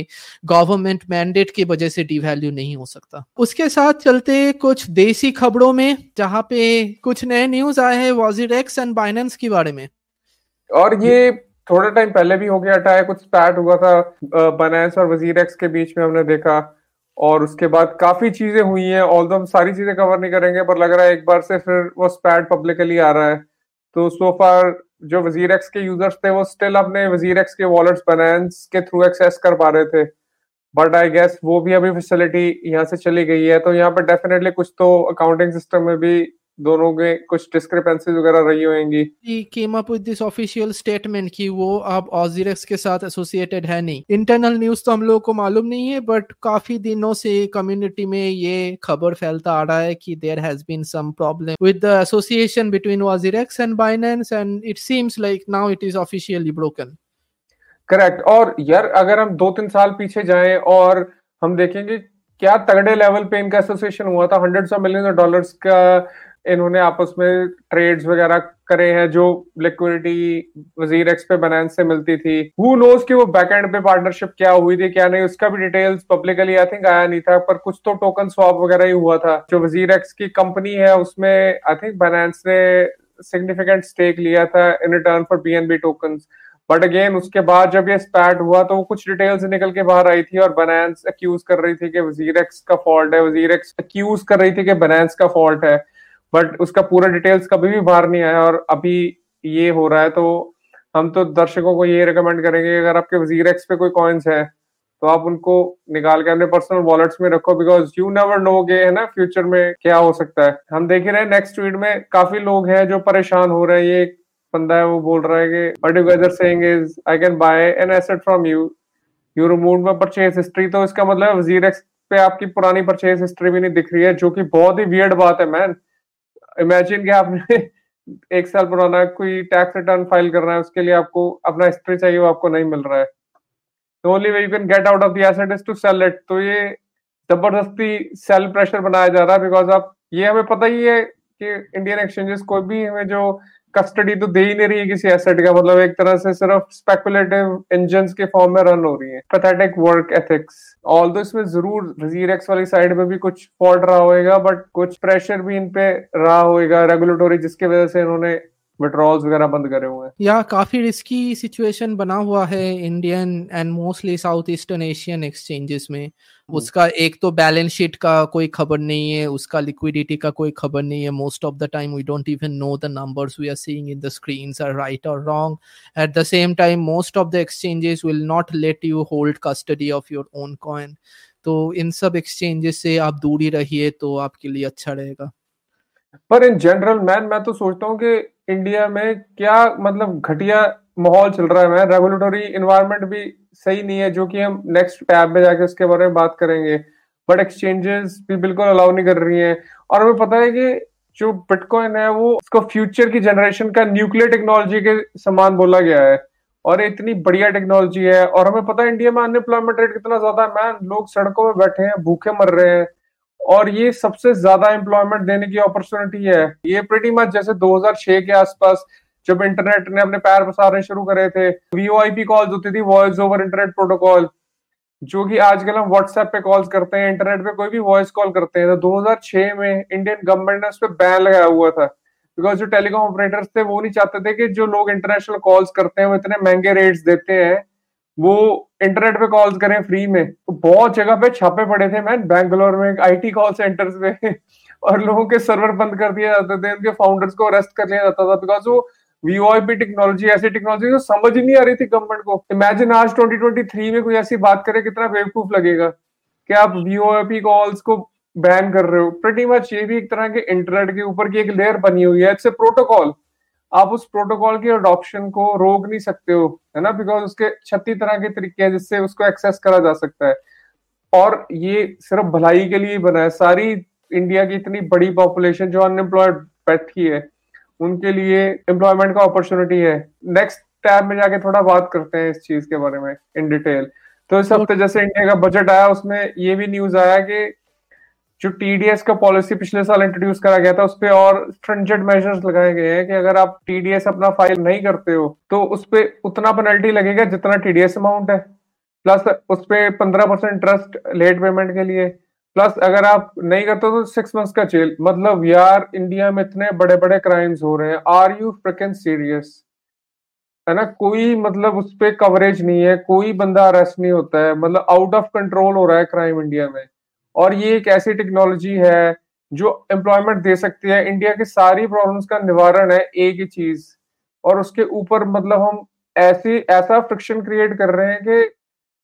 गवर्नमेंट मैंडेट की वजह से डिवैल्यू नहीं हो सकता। उसके साथ चलते कुछ देसी खबरों में, जहाँ पे कुछ नए न्यूज़ आए हैं वॉजिरेक्स एंड बाइनेंस के बारे में। और ये थोड़ा टाइम पहले भी हो गया था, कुछ स्पैट हुआ था बाइनेंस और वजीरेक्स के बीच में हमने देखा। और उसके बाद काफ़ी चीज़ें हुई हैं ऑल हम सारी चीज़ें कवर नहीं करेंगे, पर लग रहा है एक बार से फिर वो स्पैड पब्लिकली आ रहा है। तो सो फार जो वज़ीर एक्स के यूज़र्स थे, वो स्टिल अपने वज़ीर एक्स के वॉलेट्स बनाएंस के थ्रू एक्सेस कर पा रहे थे। बट आई गेस वो भी अभी फैसिलिटी यहाँ से चली गई है तो यहाँ पर डेफिनेटली कुछ तो अकाउंटिंग सिस्टम में भी दोनों के कुछ डिस्क्रिपेंसीज वगैरह रही होंगी। He came up with this official statement कि वो अब ऑजिरेक्स के साथ एसोसिएटेड है नहीं। इंटरनल न्यूज़ तो हम लोगों को मालूम नहीं है बट काफ़ी दिनों से कम्युनिटी में ये खबर फैलता आ रहा है कि there has been some problem with the association between WazirX and Binance and it seems like now it is officially broken correct और यार अगर हम दो तीन साल पीछे जाएँ और हम देखेंगे क्या तगड़े लेवल पे इनका एसोसिएशन हुआ था? हंड्रेड ऑफ़ मिलियन डॉलर्स का इन्होंने आपस में ट्रेड्स वगैरह करे हैं जो लिक्विडिटी वज़ीर एक्स पे बनांस से मिलती थी। हु नोस कि वो बैक एंड पे पार्टनरशिप क्या हुई थी, क्या नहीं, उसका भी डिटेल्स पब्लिकली आई थिंक आया नहीं था, पर कुछ तो टोकन स्वाप वगैरह ही हुआ था। जो वज़ीर एक्स की कंपनी है, उसमें आई थिंक बनांस ने सिग्निफिकेंट स्टेक लिया था in return for B token but again उसके बाद जब ये स्पैट हुआ तो कुछ डिटेल्स निकल के बाहर आई थी और बनांस अक्यूज कर रही थी कि वज़ीर एक्स का फॉल्ट है, वज़ीर एक्स अक्यूज कर रही थी कि बनांस का फॉल्ट है। बट उसका पूरा डिटेल्स कभी भी बाहर नहीं आया और अभी ये हो रहा है तो हम तो दर्शकों को ये रिकमेंड करेंगे अगर आपके वज़ीर एक्स पे कोई कॉइन्स है तो आप उनको निकाल के अपने पर्सनल वॉलेट्स में रखो बिकॉज़ यू नेवर नो गे है ना फ्यूचर में क्या हो सकता है। हम देख रहे हैं नेक्स्ट ट्वीट में काफ़ी लोग हैं जो परेशान हो रहे हैं। ये एक बंदा है, वो बोल रहा है कि you saying is I can buy an asset from you you remove my purchase history तो इसका मतलब वज़ीर एक्स पे आपकी पुरानी परचेज हिस्ट्री भी नहीं दिख रही है, जो कि बहुत ही वियर्ड बात है मैन इमेजिन कि आपने एक साल पुराना कोई टैक्स रिटर्न फ़ाइल करना है, उसके लिए आपको अपना हिस्ट्री चाहिए, वो आपको नहीं मिल रहा है। तो only way you can get out of the asset is to sell it तो ये ज़बरदस्ती सेल प्रेशर बनाया जा रहा है बिकॉज़ आप, ये हमें पता ही है कि इंडियन एक्सचेंजेस कोई भी हमें जो कस्टडी तो दे ही नहीं रही है किसी एसेट का। मतलब एक तरह से सिर्फ़ स्पेकुलेटिव इंजन के फॉर्म में रन हो रही है। पैथेटिक वर्क एथिक्स ऑल दो इसमें ज़रूर वज़ीर एक्स वाली साइड में भी कुछ फॉल्ट रहा होगा बट कुछ प्रेशर भी इन पे रहा होगा रेगुलेटरी जिसकी वजह से इन्होंने विड्रॉल्स वगैरह बंद करे हुए हैं। या काफ़ी रिस्की सिचुएशन बना हुआ है Indian and mostly south eastern Asian exchanges में। उसका एक तो बैलेंस शीट का कोई खबर नहीं है उसका लिक्विडिटी का कोई खबर नहीं है। Most of the time we don't even know the numbers we are seeing in the screens are right और wrong at the same time most of the exchanges will not let you hold custody of your own coin तो इन सब exchanges से आप दूरी रहिए तो आपके लिए अच्छा रहेगा। पर इन जनरल मैन मैं तो सोचता हूँ कि इंडिया में क्या मतलब घटिया माहौल चल रहा है मैं रेगुलेटरी इन्वायरमेंट भी सही नहीं है, जो कि हम नेक्स्ट टैब में जाके उसके बारे में बात करेंगे। बट एक्सचेंजेस भी बिल्कुल अलाउ नहीं कर रही हैं। और हमें पता है कि जो बिटकॉइन है, वो उसको फ्यूचर की जनरेशन का न्यूक्लियर टेक्नोलॉजी के समान बोला गया है। और इतनी बढ़िया टेक्नोलॉजी है। और हमें पता है इंडिया में अनएम्प्लॉयमेंट रेट कितना ज़्यादा है। मैन लोग सड़कों में बैठे हैं, भूखे मर रहे हैं। और ये सबसे ज़्यादा एम्प्लॉयमेंट देने की अपॉर्चुनिटी है। ये प्रीटी मच जैसे 2006 के आसपास जब इंटरनेट ने अपने पैर पसारने शुरू करे थे वीओआईपी कॉल्स होती थी वॉइस ओवर इंटरनेट प्रोटोकॉल जो कि आजकल हम व्हाट्सएप पे कॉल्स करते हैं इंटरनेट पे कोई भी वॉइस कॉल करते हैं तो 2006 में इंडियन गवर्नमेंट ने उस पर बैन लगाया हुआ था। बिकॉज़ जो टेलीकॉम ऑपरेटर्स थे, वो नहीं चाहते थे कि जो लोग इंटरनेशनल कॉल्स करते हैं, वो इतने महँगे रेट्स देते हैं, वो इंटरनेट पे कॉल्स करें फ्री में। तो बहुत जगह पे छापे पड़े थे मैं बैंगलोर में आईटी कॉल सेंटर्स में और लोगों के सर्वर बंद कर दिए जाते थे, उनके फाउंडर्स को अरेस्ट कर लिया जाता था बिकॉज़ वो वीओआईपी टेक्नोलॉजी ऐसी टेक्नोलॉजी तो समझ ही नहीं आ रही थी गवर्नमेंट को। इमेजिन आज 2023 में कोई ऐसी बात करे, कितना बेवकूफ़ लगेगा कि आप वीओआईपी कॉल्स को बैन कर रहे हो। प्रटी मच ये भी एक तरह के इंटरनेट के ऊपर की एक लेयर बनी हुई है। इट्स ए प्रोटोकॉल आप उस प्रोटोकॉल के अडॉप्शन को रोक नहीं सकते हो, है ना? बिकॉज़ उसके छत्तीस तरह के तरीके हैं जिससे उसको एक्सेस करा जा सकता है। और ये सिर्फ़ भलाई के लिए बना है। सारी इंडिया की इतनी बड़ी पॉपुलेशन जो अनएम्प्लॉयड बैठी है उनके लिए एम्प्लॉयमेंट का अपॉर्चुनिटी है। नेक्स्ट टैब में जाके थोड़ा बात करते हैं इस चीज़ के बारे में इन डिटेल तो इस हफ़्ते जैसे इंडिया का बजट आया, उसमें ये भी न्यूज़ आया कि जो टीडीएस का पॉलिसी पिछले साल इंट्रोड्यूस करा गया था, उस पर और स्ट्रेंजेंट मेजर्स लगाए गए हैं कि अगर आप टीडीएस अपना फ़ाइल नहीं करते हो तो उस पर उतना पेनल्टी लगेगा जितना टीडीएस अमाउंट है। प्लस उस पर पंद्रह परसेंट इंटरेस्ट लेट पेमेंट के लिए। प्लस अगर आप नहीं करते तो सिक्स मंथ्स का जेल मतलब यार इंडिया में इतने बड़े बड़े क्राइम्स हो रहे हैं। आर यू फ्रिकन सीरियस है ना? कोई मतलब उस पर कवरेज नहीं है। कोई बंदा अरेस्ट नहीं होता है। मतलब आउट ऑफ़ कंट्रोल हो रहा है क्राइम इंडिया में। और ये एक ऐसी टेक्नोलॉजी है जो एम्प्लॉयमेंट दे सकती है। इंडिया की सारी प्रॉब्लम्स का निवारण है एक ही चीज़। और उसके ऊपर मतलब हम ऐसी, ऐसा फ्रिक्शन क्रिएट कर रहे हैं कि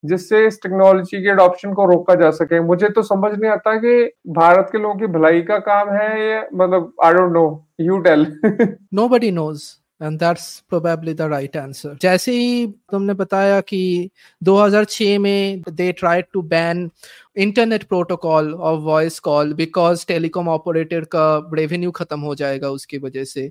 जिससे इस टेक्नोलॉजी के अडॉप्शन को रोका जा सके। मुझे तो समझ नहीं आता कि भारत के लोगों की भलाई का काम है या मतलब I don't know you tell nobody knows and that's probably the right answer जैसे ही तुमने बताया कि 2006 में they try to ban internet protocol और voice call because telecom operator का रेवेन्यू खत्म हो जाएगा उसकी वजह से।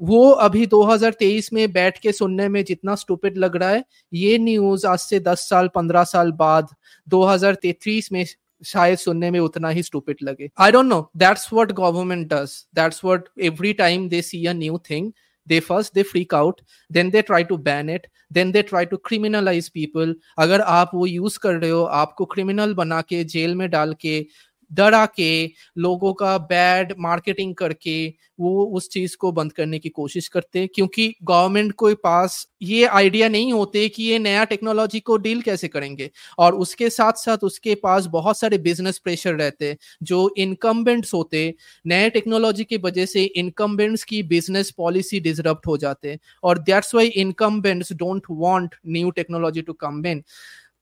वो अभी 2023 में बैठ के सुनने में जितना स्टूपिड लग रहा है, ये न्यूज़ आज से 10 साल 15 साल बाद 2033 में शायद सुनने में उतना ही स्टूपिड लगे। I don't know that's what government does that's what every time they see a new thing they first they freak out, then they try to ban it, then they try to criminalize people. अगर आप वो use कर रहे हो, आपको criminal बना के, jail में डाल के डरा के लोगों का बैड मार्केटिंग करके वो उस चीज़ को बंद करने की कोशिश करते हैं, क्योंकि गवर्नमेंट के पास ये आइडिया नहीं होते कि ये नया टेक्नोलॉजी को डील कैसे करेंगे। और उसके साथ साथ उसके पास बहुत सारे बिज़नेस प्रेशर रहते जो इनकम्बेंट्स होते नए टेक्नोलॉजी की वजह से इनकम्बेंट्स की बिज़नेस पॉलिसी डिजरप्ट हो जाते और that's why incumbents don't want new technology to come in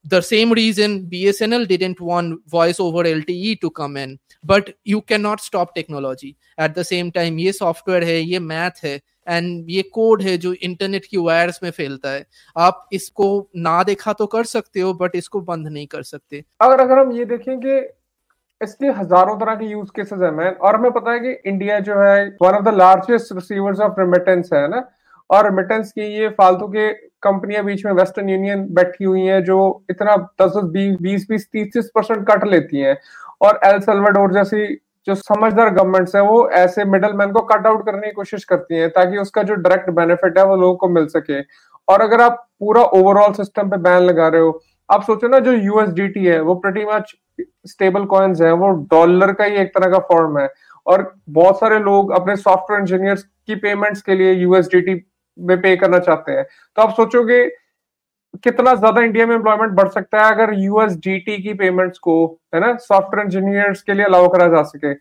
the same reason BSNL didn't want voice over LTE to come in. But you cannot stop technology. At the same time, ये software है ये math है and ये code है जो internet की wires में फैलता है आप इसको ना देखा तो कर सकते हो बट इसको बंद नहीं कर सकते अगर अगर हम ये देखें कि इसके हज़ारों तरह के यूज़ केसेस है मैन और हमें पता है कि इंडिया जो है one of the largest receivers of remittance है ना और रिमिटेंस की ये फालतू के कंपनियाँ बीच में वेस्टर्न यूनियन बैठी हुई हैं, जो इतना दस दस, बीस बीस बीस, तीस तीस परसेंट कट लेती हैं। और एल सल्वाडोर जैसी जो समझदार गवर्नमेंट्स है, वो ऐसे मिडल मैन को कट आउट करने की कोशिश करती हैं, ताकि उसका जो डायरेक्ट बेनिफिट है, वो लोगों को मिल सके। और अगर आप पूरा ओवरऑल सिस्टम पे बैन लगा रहे हो, आप सोचो ना, जो यूएसडीटी है, वो प्रटी मच स्टेबल कॉइन्स है, वो डॉलर का ही एक तरह का फॉर्म है। और बहुत सारे लोग अपने सॉफ्टवेयर इंजीनियर्स की पेमेंट्स के लिए यूएसडीटी में पे करना चाहते हैं। तो आप सोचोगे, कितना ज़्यादा इंडिया में एम्प्लॉयमेंट बढ़ सकता है अगर यूएसडीटी की पेमेंट्स को, है ना सॉफ्टवेयर इंजीनियर्स के लिए अलाउ करा जा सके।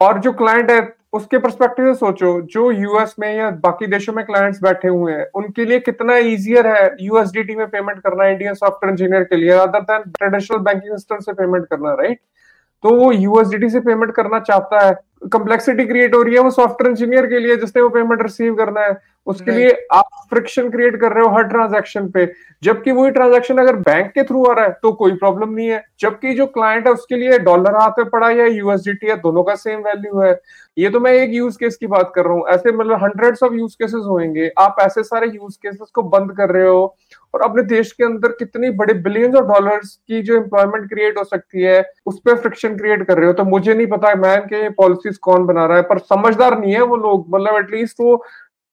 और जो क्लाइंट है, उसके परस्पेक्टिव से सोचो, जो यूएस में या बाकी देशों में क्लाइंट्स बैठे हुए हैं, उनके लिए कितना इजियर है यूएसडीटी में पेमेंट करना इंडियन सॉफ्टवेयर इंजीनियर के लिए other than traditional banking system से पेमेंट करना राइट तो वो यूएसडीटी से पेमेंट करना चाहता है कम्प्लेक्सिटी क्रिएट हो रही है वो सॉफ्टवेयर इंजीनियर के लिए जिसने वो पेमेंट रिसीव करना है उसके लिए आप फ्रिक्शन क्रिएट कर रहे हो हर ट्रांजैक्शन पे। जबकि वही ट्रांजैक्शन अगर बैंक के थ्रू आ रहा है तो कोई प्रॉब्लम नहीं है। जबकि जो क्लाइंट है उसके लिए डॉलर हाथ में पड़ा या यूएसडीटी है दोनों का सेम वैल्यू है। ये तो मैं एक यूज़ केस की बात कर रहा हूँ। ऐसे मतलब हंड्रेड्स ऑफ़ यूज़ केसेस होंगे आप ऐसे सारे यूज़ केसेस को बंद कर रहे हो। और अपने देश के अंदर कितनी बड़े बिलियंस ऑफ़ डॉलर्स की जो एम्प्लॉयमेंट क्रिएट हो सकती है, उस पर फ्रिक्शन क्रिएट कर रहे हो। तो मुझे नहीं पता मैन के पॉलिसीज़ कौन बना रहा है, पर समझदार नहीं है वो लोग। मतलब एटलीस्ट वो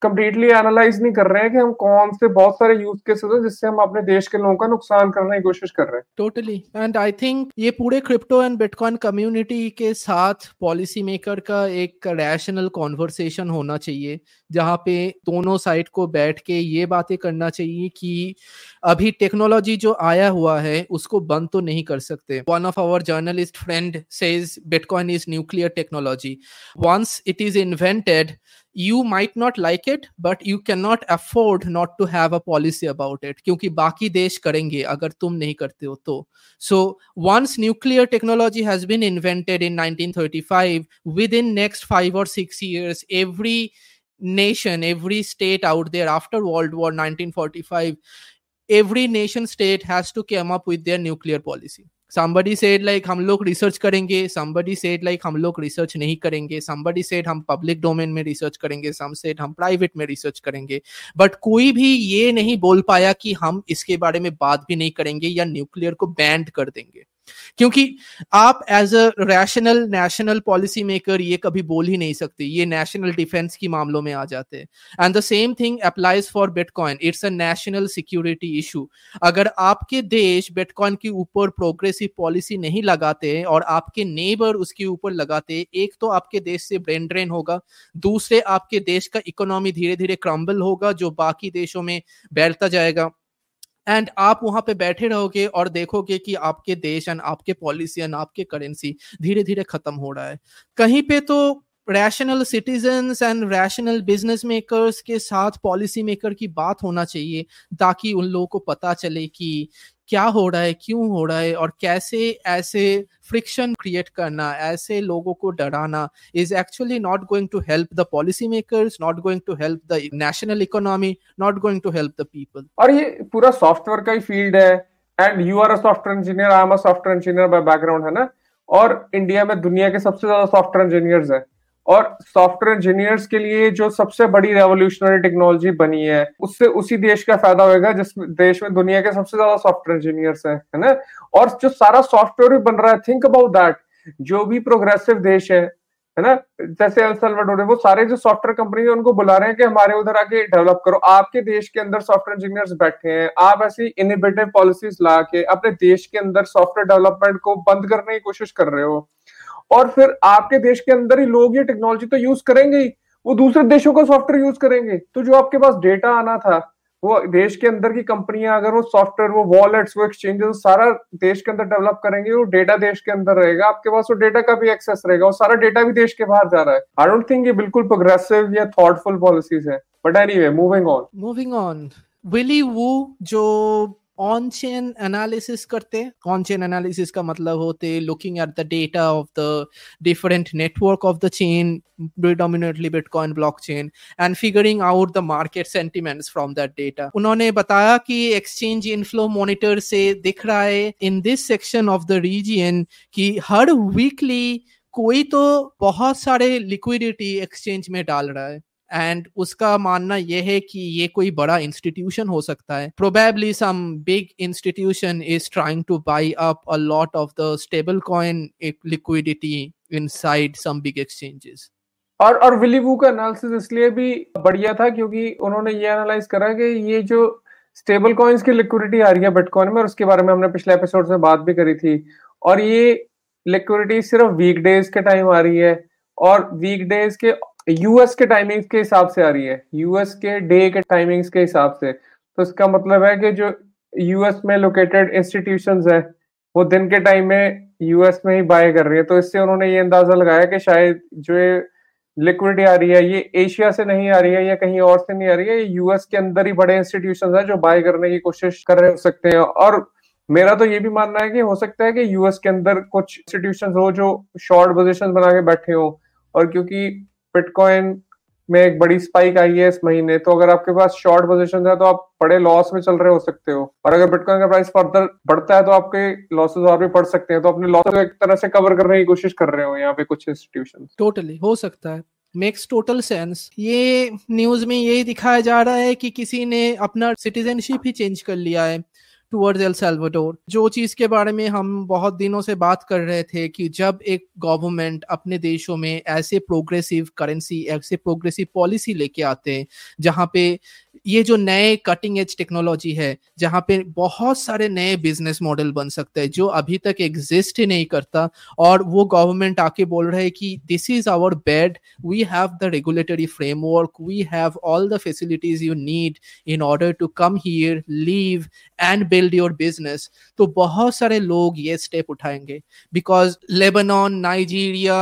कंप्लीटली एनालाइज नहीं कर रहे हैं कि हम कौन से बहुत सारे यूज़ केसेस हैं जिससे हम अपने देश के लोगों का नुकसान करने की कोशिश कर रहे हैं। टोटली एंड आई थिंक ये पूरे क्रिप्टो एंड बिटकॉइन कम्युनिटी के साथ पॉलिसी मेकर का एक रैशनल कॉन्वर्सेशन होना चाहिए, जहाँ पे दोनों साइड को बैठ के ये बातें करना चाहिए कि अभी टेक्नोलॉजी जो आया हुआ है, उसको बंद तो नहीं कर सकते। One of our journalist friend says Bitcoin is nuclear technology once it is invented you might not like it but you cannot afford not to have a policy about it क्योंकि बाकी देश करेंगे अगर तुम नहीं करते हो तो so once nuclear technology has been invented in 1935 within next 5 or 6 years every nation every state out there after world war 1945 every nation state has to come up with their nuclear policy Somebody said, like, हम लोग research करेंगे. Somebody said, like, हम लोग research नहीं करेंगे. Somebody said, हम public domain में research करेंगे. Some said, हम प्राइवेट में रिसर्च करेंगे. बट कोई भी ये नहीं बोल पाया कि हम इसके बारे में बात भी नहीं करेंगे या न्यूक्लियर को बैंड कर देंगे. क्योंकि आप as a rational national policy maker ये कभी बोल ही नहीं सकते। ये नेशनल डिफेंस की मामलों में आ जाते हैं। And the same thing applies for Bitcoin it's a national security issue अगर आपके देश बिटकॉइन के ऊपर प्रोग्रेसिव पॉलिसी नहीं लगाते और आपके नेबर उसके ऊपर लगाते, एक तो आपके देश से ब्रेन ड्रेन होगा, दूसरे आपके देश का इकोनॉमी धीरे धीरे क्रम्बल होगा, जो बाकी देशों में बैठता जाएगा। एंड आप वहाँ पे बैठे रहोगे और देखोगे कि आपके देश एंड आपके पॉलिसी एंड आपके करेंसी धीरे धीरे खत्म हो रहा है। कहीं पे तो rational citizen and rational business makers के साथ पॉलिसी मेकर की बात होना चाहिए ताकि उन लोगों को पता चले कि क्या हो रहा है, क्यों हो रहा है और कैसे ऐसे फ्रिक्शन क्रिएट करना, ऐसे लोगों को डराना is actually not going to help the policy makers not going to help the national economy not going to help the people और ये पूरा सॉफ्टवेयर का ही फ़ील्ड है and you are a software engineer I am a software engineer by background है ना? और India में दुनिया के सबसे ज़्यादा सॉफ्टवेयर इंजीनियर्स है। और सॉफ्टवेयर इंजीनियर्स के लिए जो सबसे बड़ी रेवोल्यूशनरी टेक्नोलॉजी बनी है, उससे उसी देश का फ़ायदा होगा जिस देश में दुनिया के सबसे ज़्यादा सॉफ्टवेयर इंजीनियर्स हैं, है ना? और जो सारा सॉफ्टवेयर भी बन रहा है थिंक अबाउट दैट जो भी प्रोग्रेसिव देश है है ना? जैसे अल सल्वाडोर वो सारे जो सॉफ्टवेयर कंपनी है, उनको बुला रहे हैं कि हमारे उधर आके डेवलप करो। आपके देश के अंदर सॉफ्टवेयर इंजीनियर्स बैठे हैं, आप ऐसी इनोवेटिव पॉलिसीज़ ला के अपने देश के अंदर सॉफ्टवेयर डेवलपमेंट को बंद करने की कोशिश कर रहे हो। और फिर आपके देश के अंदर ही लोग ये टेक्नोलॉजी तो यूज़ करेंगे ही। वो दूसरे देशों का सॉफ्टवेयर यूज़ करेंगे। तो जो आपके पास डेटा आना था, वो देश के अंदर की कंपनियाँ अगर वो सॉफ्टवेयर वो वॉलेट्स वो एक्सचेंजेस सारा देश के अंदर डेवलप करेंगे, वो डेटा देश के अंदर रहेगा। आपके पास वो डेटा का भी एक्सेस रहेगा। वो सारा डेटा भी देश के बाहर जा रहा है। आई डोंट थिंक ये बिल्कुल प्रोग्रेसिव या थॉटफुल पॉलिसीज़ है। But anyway moving on moving on Willy वो जो ऑन चेन एनालिसिस करते ऑन चेन एनालिसिस का मतलब होते looking at the data of the different network of the chain predominantly Bitcoin blockchain and figuring out the market sentiments from that data उन्होंने बताया कि exchange inflow monitor से दिख रहा है in this section of the region कि हर weekly कोई तो बहुत सारे लिक्विडिटी एक्सचेंज में डाल रहा है। एंड उसका मानना यह है कि ये कोई बड़ा इंस्टीट्यूशन हो सकता है। Probably some big institution is trying to buy up a lot of the stable coin liquidity inside some big exchanges और और विली वू का एनालिसिस इसलिए भी बढ़िया था क्योंकि उन्होंने ये एनालाइज करा कि ये जो स्टेबल कॉइन्स की लिक्विडिटी आ रही है बिटकॉइन में, और उसके बारे में हमने पिछले एपिसोड में बात भी करी थी। और ये लिक्विडिटी सिर्फ़ वीक डेज़ के टाइम आ रही है, और वीक डेज़ के यूएस के टाइमिंग्स के हिसाब से आ रही है। यूएस के डे के टाइमिंग्स के हिसाब से। तो इसका मतलब है कि जो यूएस में लोकेटेड इंस्टीट्यूशन है, वो दिन के टाइम में यूएस में ही बाय कर रही है। तो इससे उन्होंने ये अंदाज़ा लगाया कि शायद जो ये लिक्विडिटी आ रही है, ये एशिया से नहीं आ रही है या कहीं और से नहीं आ रही है, ये यूएस के अंदर ही बड़े इंस्टीट्यूशन है जो बाय करने की कोशिश कर रहे हो सकते हैं। और मेरा तो ये भी मानना है कि हो सकता है कि यूएस के अंदर कुछ इंस्टीट्यूशन हो जो शॉर्ट पोजिशन बना के बैठे हो। और क्योंकि बिटकॉइन में एक बड़ी स्पाइक आई है इस महीने तो अगर आपके पास शॉर्ट पोजिशन है तो आप बड़े लॉस में चल रहे हो सकते हो। और अगर बिटकॉइन का प्राइस फर्दर बढ़ता है तो आपके लॉसेस और भी बढ़ सकते हैं। तो अपने लॉसेस को एक तरह से कवर करने की कोशिश कर रहे हो यहाँ पे कुछ इंस्टीट्यूशन टोटली हो सकता है। मेक्स टोटल सेंस ये न्यूज़ में यही दिखाया जा रहा है कि किसी ने अपना सिटीजनशिप ही चेंज कर लिया है। टूवर्ड्स एल सेल्वाडोर जो चीज़ के बारे में हम बहुत दिनों से बात कर रहे थे कि जब एक गवर्नमेंट अपने देशों में ऐसे प्रोग्रेसिव करेंसी ऐसे प्रोग्रेसिव पॉलिसी लेके आते हैं, जहाँ पे ये जो नए कटिंग एज टेक्नोलॉजी है, जहाँ पे बहुत सारे नए बिज़नेस मॉडल बन सकते हैं, जो अभी तक एग्जिस्ट ही नहीं करता और वो गवर्नमेंट आके बोल रहे हैं कि this is our bed we have the regulatory framework we have all the facilities you need in order to come here live and build your business तो बहुत सारे लोग ये स्टेप उठाएँगे। बिकॉज़ लेबनॉन नाइजीरिया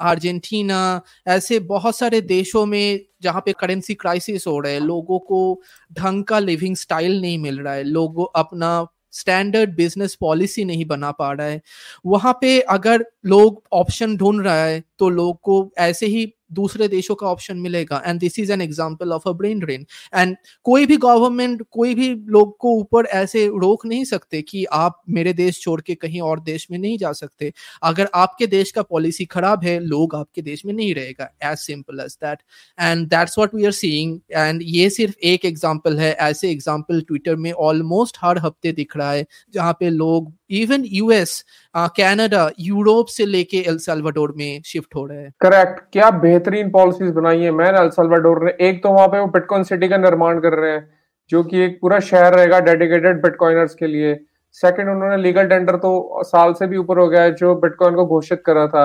अर्जेंटीना, ऐसे बहुत सारे देशों में जहाँ पे करेंसी क्राइसिस हो रहा है, लोगों को ढंग का लिविंग स्टाइल नहीं मिल रहा है, लोगों अपना स्टैंडर्ड बिज़नेस पॉलिसी नहीं बना पा रहा है। वहाँ पे अगर लोग ऑप्शन ढूंढ रहा है तो लोग को ऐसे ही दूसरे देशों का ऑप्शन मिलेगा. And this is an example of a brain drain and कोई भी गवर्नमेंट कोई भी लोग को ऊपर ऐसे रोक नहीं सकते कि आप मेरे देश छोड़ के कहीं और देश में नहीं जा सकते. अगर आपके देश का पॉलिसी खराब है, लोग आपके देश में नहीं रहेगा. As simple as that and that's what we are seeing and ये सिर्फ़ एक एग्ज़ाम्पल है. ऐसे एग्ज़ाम्पल ट्विटर में ऑलमोस्ट हर हफ़्ते दिख रहा है, जहाँ पे लोग इवन यूएस कनाडा यूरोप से लेके एल साल्वाडोर में शिफ्ट हो रहे हैं. करेक्ट क्या बेहतरीन पॉलिसीज़ बनाई है। मैन एल साल्वाडोर ने, एक तो वहाँ पे वो बिटकॉइन सिटी का निर्माण कर रहे हैं, जो कि एक पूरा शहर रहेगा डेडिकेटेड बिटकॉइनर्स के लिए। सेकंड उन्होंने लीगल टेंडर तो साल से भी ऊपर हो गया है, जो बिटकॉइन को घोषित करा था।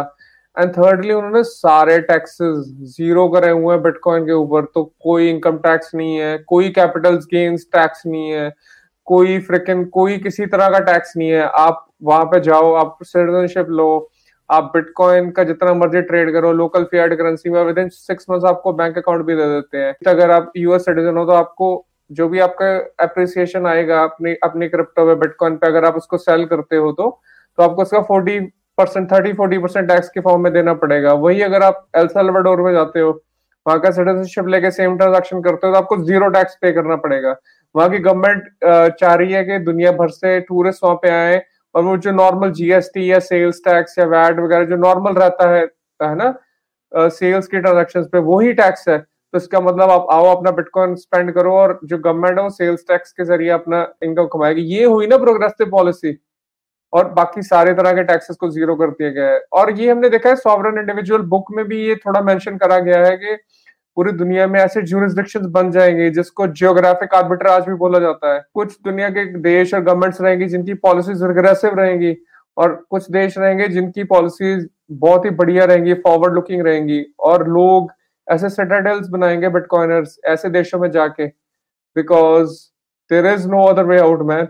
एंड थर्डली उन्होंने सारे टैक्सेस ज़ीरो करे हुए हैं बिटकॉइन के ऊपर तो कोई इनकम टैक्स नहीं है, कोई कैपिटल गेन्स टैक्स नहीं है, कोई फ्रिकन कोई किसी तरह का टैक्स नहीं है। आप वहाँ पे जाओ, आप सिटीजनशिप लो आप बिटकॉइन का जितना मर्ज़ी ट्रेड करो लोकल फियाट करेंसी में विद इन सिक्स मंथ आपको बैंक अकाउंट भी दे देते हैं। अगर आप यूएस सिटीजन हो तो आपको जो भी आपका अप्रिसिएशन आएगा अपनी अपनी क्रिप्टो में बिटकॉइन पे, अगर आप उसको सेल करते हो तो तो आपको उसका forty percent thirty forty percent tax के फॉर्म में देना पड़ेगा। वही अगर आप एल सल्वाडोर में जाते हो, वहाँ का सिटीजनशिप लेके सेम ट्रांजेक्शन करते हो तो आपको ज़ीरो टैक्स पे करना पड़ेगा। वहाँ की गवर्नमेंट चाह रही है कि दुनिया भर से टूरिस्ट वहाँ पे आए और वो जो नॉर्मल जीएसटी या सेल्स टैक्स या वैट वगैरह जो नॉर्मल रहता है है ना सेल्स के ट्रांजेक्शन पे वही टैक्स है। तो इसका मतलब आप आओ, अपना बिटकॉइन स्पेंड करो और जो गवर्नमेंट है वो सेल्स टैक्स के ज़रिए अपना इनकम कमाएगी। ये हुई ना प्रोग्रेसिव पॉलिसी और बाकी सारे तरह के टैक्सेस को ज़ीरो कर दिया गया है। और ये हमने देखा है सॉवरन इंडिविजुअल बुक में भी ये थोड़ा मेंशन करा गया है कि पूरी दुनिया में ऐसे ज्यूरिस्डिक्शन बन जाएँगे जिसको जियोग्राफिक आर्बिट्राज भी बोला जाता है। कुछ दुनिया के देश और गवर्नमेंट्स रहेंगी जिनकी पॉलिसीज़ रिग्रेसिव रहेंगी और कुछ देश रहेंगे जिनकी पॉलिसीज़ बहुत ही बढ़िया रहेंगी फॉरवर्ड लुकिंग रहेंगी और लोग ऐसे सेटाडल्स बनाएँगे बिटकॉइनर्स ऐसे देशों में जाके। Because there is no other way out man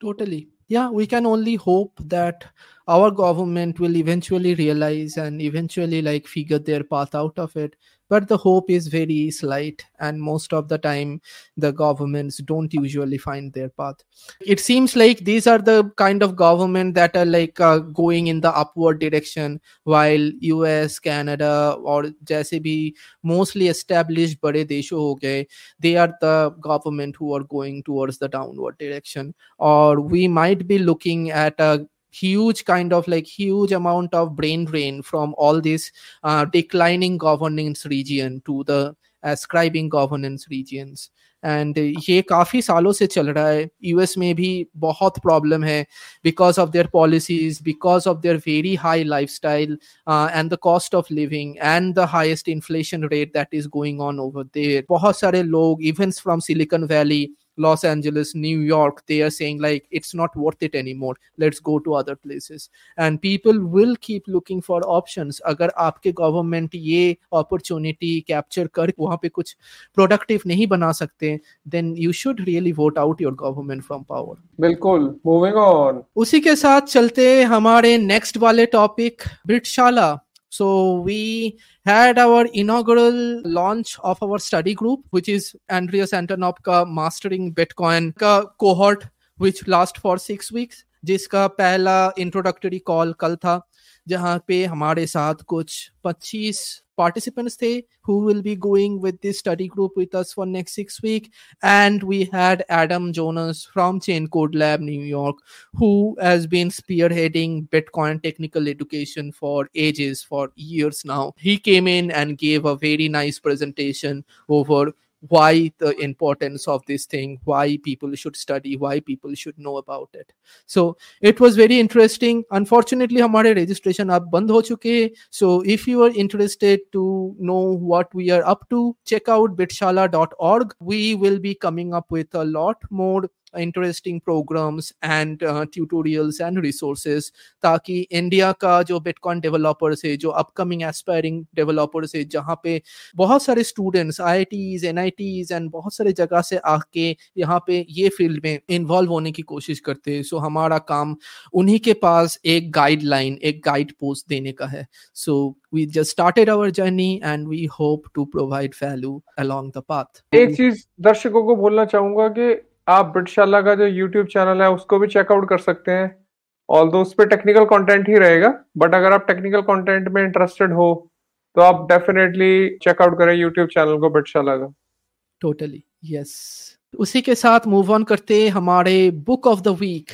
totally yeah, we can only hope that our government will eventually realize and eventually like figure their path out of it. But the hope is very slight and most of the time the governments don't usually find their path. It seems like these are the kind of government that are like uh, going in the upward direction while us canada or bhi mostly established bade desho ho gaye they are the government who are going towards the downward direction. Or we might be looking at a huge kind of like huge amount of brain drain from all this uh, declining governance region to the ascribing governance regions. And ये काफ़ी सालों से चल रहा है US में भी बहुत प्रॉब्लम है because of their policies because of their very high life style and the cost of living and the highest inflation rate that is going on over there बहुत सारे लोग even from Silicon Valley Los Angeles, New York, they are saying like it's not worth it anymore. Let's go to other places. And people will keep looking for options. अगर आपके government ये opportunity capture कर वहाँ पे कुछ productive नहीं बना सकते then you should really vote out your government from power बिल्कुल मूविंग ऑन उसी के साथ चलते हमारे नेक्स्ट वाले topic Bitshala So we had our inaugural launch of our study group, which is Andreas Antonopka Mastering Bitcoin cohort which last for six weeks. जिसका पहला introductory call कल था जहाँ पे हमारे साथ कुछ 25 participants the who will be going with this study group with us for next six week. And we had adam jonas from chain code lab new york who has been spearheading bitcoin technical education for ages for years now. He came in and gave a very nice presentation over why the importance of this thing why people should study why people should know about it so it was very interesting unfortunately हमारे registration अब बंद हो चुके हैं so if you are interested to know what we are up to check out bitshala.org we will be coming up with a lot more interesting programs and tutorials and resources ताकि India का जो bitcoin developers है जो upcoming aspiring developers है जहाँ पे बहुत सारे स्टूडेंट्स आई आई एंड बहुत सारे जगह से आके यहाँ पे ये फ़ील्ड में इन्वॉल्व होने की कोशिश करते हैं। सो so, हमारा काम उन्हीं के पास एक गाइडलाइन एक गाइड पोस्ट देने का है। सो we just started our journey and we hope to provide value along the path एक चीज़ दर्शकों को बोलना चाहूँगा कि आप ब्रिटशाला का जो यूट्यूब चैनल है, उसको भी चेकआउट कर सकते हैं। ऑल दो उस पर टेक्निकल कंटेंट ही रहेगा बट अगर आप टेक्निकल कंटेंट में इंटरेस्टेड हो तो आप डेफिनेटली चेकआउट करें यूट्यूब चैनल को, ब्रिटशाला का। टोटली यस उसी के साथ मूव ऑन करते हमारे book of the week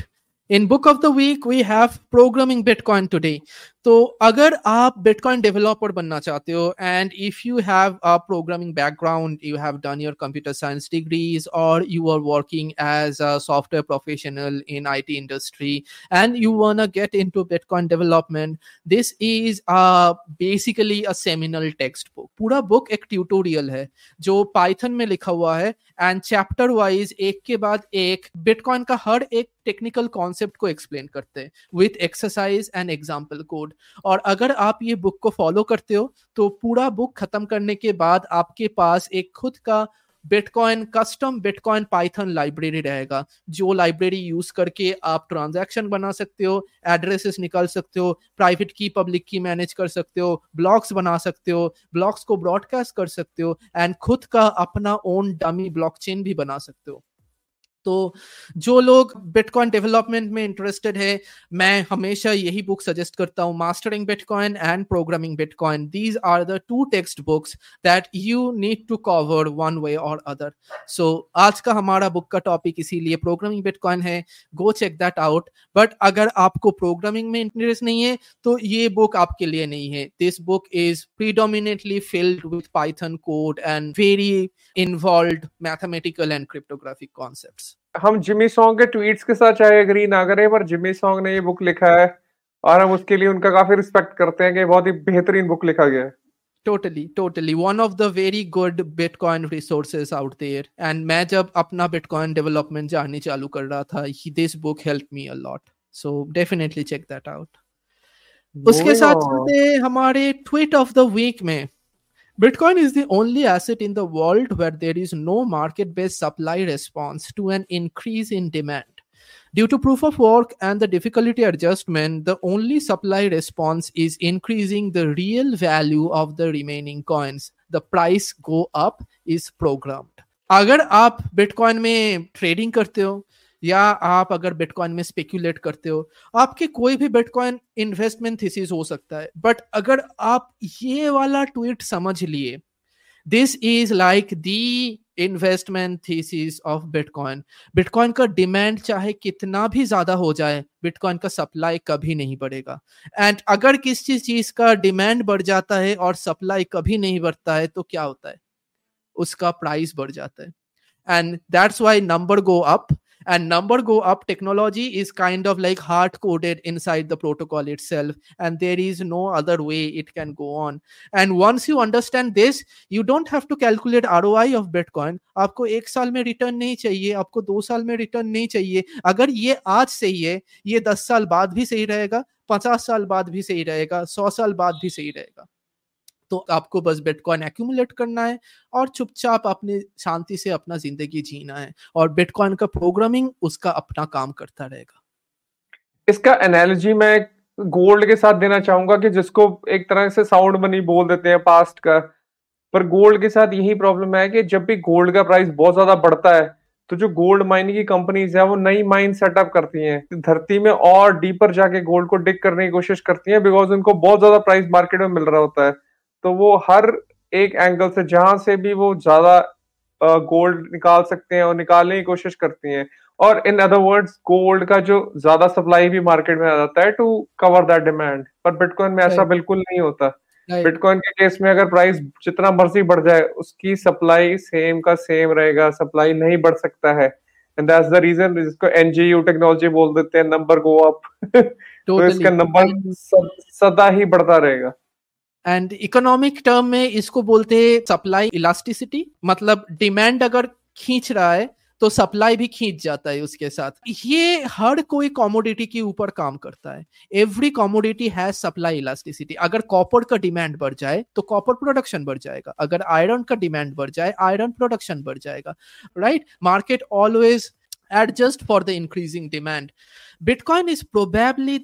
in book of the week we have Programming Bitcoin today तो अगर आप बिटकॉइन डेवलपर बनना चाहते हो and if you have a programming background you have done your computer science degrees और you are working as a software professional in IT industry and you want get into Bitcoin development this is a basically a seminal text book पूरा book एक tutorial है, जो Python में लिखा हुआ है and chapter wise एक के बाद एक बिटकॉइन का हर एक टेक्निकल कॉन्सेप्ट को एक्सप्लेन करते हैं with exercise and example code और अगर आप ये बुक को फॉलो करते हो तो पूरा बुक खत्म करने के बाद आपके पास एक खुद का Bitcoin custom Bitcoin Python library रहेगा, जो लाइब्रेरी यूज़ करके आप ट्रांजैक्शन बना सकते हो एड्रेसेस निकाल सकते हो प्राइवेट की पब्लिक की मैनेज कर सकते हो ब्लॉक्स बना सकते हो ब्लॉक्स को ब्रॉडकास्ट कर सकते हो एंड खुद का अपना ओन डमी ब्लॉकचेन भी बना सकते हो। तो जो लोग बिटकॉइन डेवलपमेंट में इंटरेस्टेड है, मैं हमेशा यही बुक सजेस्ट करता हूँ Mastering Bitcoin and Programming Bitcoin these are the two text books that you need to cover one way और अदर सो आज का हमारा बुक का टॉपिक इसीलिए प्रोग्रामिंग बिटकॉइन है। Go check that out but अगर आपको प्रोग्रामिंग में इंटरेस्ट नहीं है तो ये बुक आपके लिए नहीं है। This book is predominantly filled with Python code and very involve mathematical and cryptographic concepts हम जिमी सॉन्ग के ट्वीट्स के साथ चाहे एग्री ना करें पर जिमी सॉन्ग ने ये बुक लिखा है और हम उसके लिए उनका काफ़ी रिस्पेक्ट करते हैं कि बहुत ही बेहतरीन बुक लिखा गया है totally totally one of the very good bitcoin resources out there and मैं जब अपना bitcoin development जानने चालू कर रहा था this book helped me a lot so definitely check that out उसके साथ चलते हमारे ट्वीट ऑफ़ द वीक में Bitcoin is the only asset in the world where there is no market based supply response to an increase in demand. Due to proof of work and the difficulty adjustment, the only supply response is increasing the real value of the remaining coins. The price go up is programmed. अगर आप bitcoin में trading करते हो या आप अगर bitcoin में speculate करते हो, आपके कोई भी बिटकॉइन इन्वेस्टमेंट थीसिस हो सकता है। बट अगर आप ये वाला ट्वीट समझ लिए this is like the investment thesis of Bitcoin Bitcoin का डिमांड चाहे कितना भी ज़्यादा हो जाए बिटकॉइन का सप्लाई कभी नहीं बढ़ेगा। एंड अगर किसी चीज़ का डिमांड बढ़ जाता है और सप्लाई कभी नहीं बढ़ता है तो क्या होता है? उसका प्राइस बढ़ जाता है। And that's why number go up and number go up technology is kind of like hard coded inside the protocol itself and there is no other way it can go on and once you understand this you don't have to calculate roi of bitcoin आपको एक साल में return नहीं चाहिए आपको दो साल में रिटर्न नहीं चाहिए अगर ये आज सही है ये दस साल बाद भी सही रहेगा पचास साल बाद भी सही रहेगा सौ साल बाद भी सही रहेगा तो आपको बस बिटकॉइन एक्यूमुलेट करना है और चुपचाप अपने शांति से अपना ज़िंदगी जीना है और बिटकॉइन का प्रोग्रामिंग उसका अपना काम करता रहेगा। इसका एनालॉजी मैं गोल्ड के साथ देना चाहूँगा कि जिसको एक तरह से साउंड मनी बोल देते हैं पास्ट का, पर गोल्ड के साथ यही प्रॉब्लम है कि जब भी गोल्ड का प्राइस बहुत ज़्यादा बढ़ता है तो जो गोल्ड माइनिंग की कंपनीज़ है वो नई माइन सेटअप करती हैं। धरती में और डीपर जाके गोल्ड को डिग करने की कोशिश करती हैं बिकॉज़ उनको बहुत ज़्यादा प्राइस मार्केट में मिल रहा होता है। तो वो हर एक एंगल से जहाँ से भी वो ज़्यादा गोल्ड निकाल सकते हैं और निकालने की कोशिश करती हैं। और इन अदर वर्ड्स गोल्ड का जो ज़्यादा सप्लाई भी मार्केट में आ जाता है टू कवर दैट डिमांड पर बिटकॉइन में ऐसा बिल्कुल नहीं होता। बिटकॉइन के केस में अगर प्राइस जितना मर्ज़ी बढ़ जाए उसकी सप्लाई सेम का सेम रहेगा सप्लाई नहीं बढ़ सकता है। एंड दैट्स द रीजन जिसको एनजीयू टेक्नोलॉजी बोल देते हैं नंबर गो अप तो इसका नंबर सदा ही बढ़ता रहेगा। एंड इकोनॉमिक टर्म में इसको बोलते हैं सप्लाई इलास्टिसिटी मतलब डिमांड अगर खींच रहा है तो सप्लाई भी खींच जाता है उसके साथ। ये हर कोई कॉमोडिटी के ऊपर काम करता है। Every commodity has supply elasticity अगर कॉपर का डिमांड बढ़ जाए तो कॉपर प्रोडक्शन बढ़ जाएगा। अगर आयरन का डिमांड बढ़ जाए आयरन प्रोडक्शन बढ़ जाएगा। Right market always adjust for the increasing demand bitcoin is probably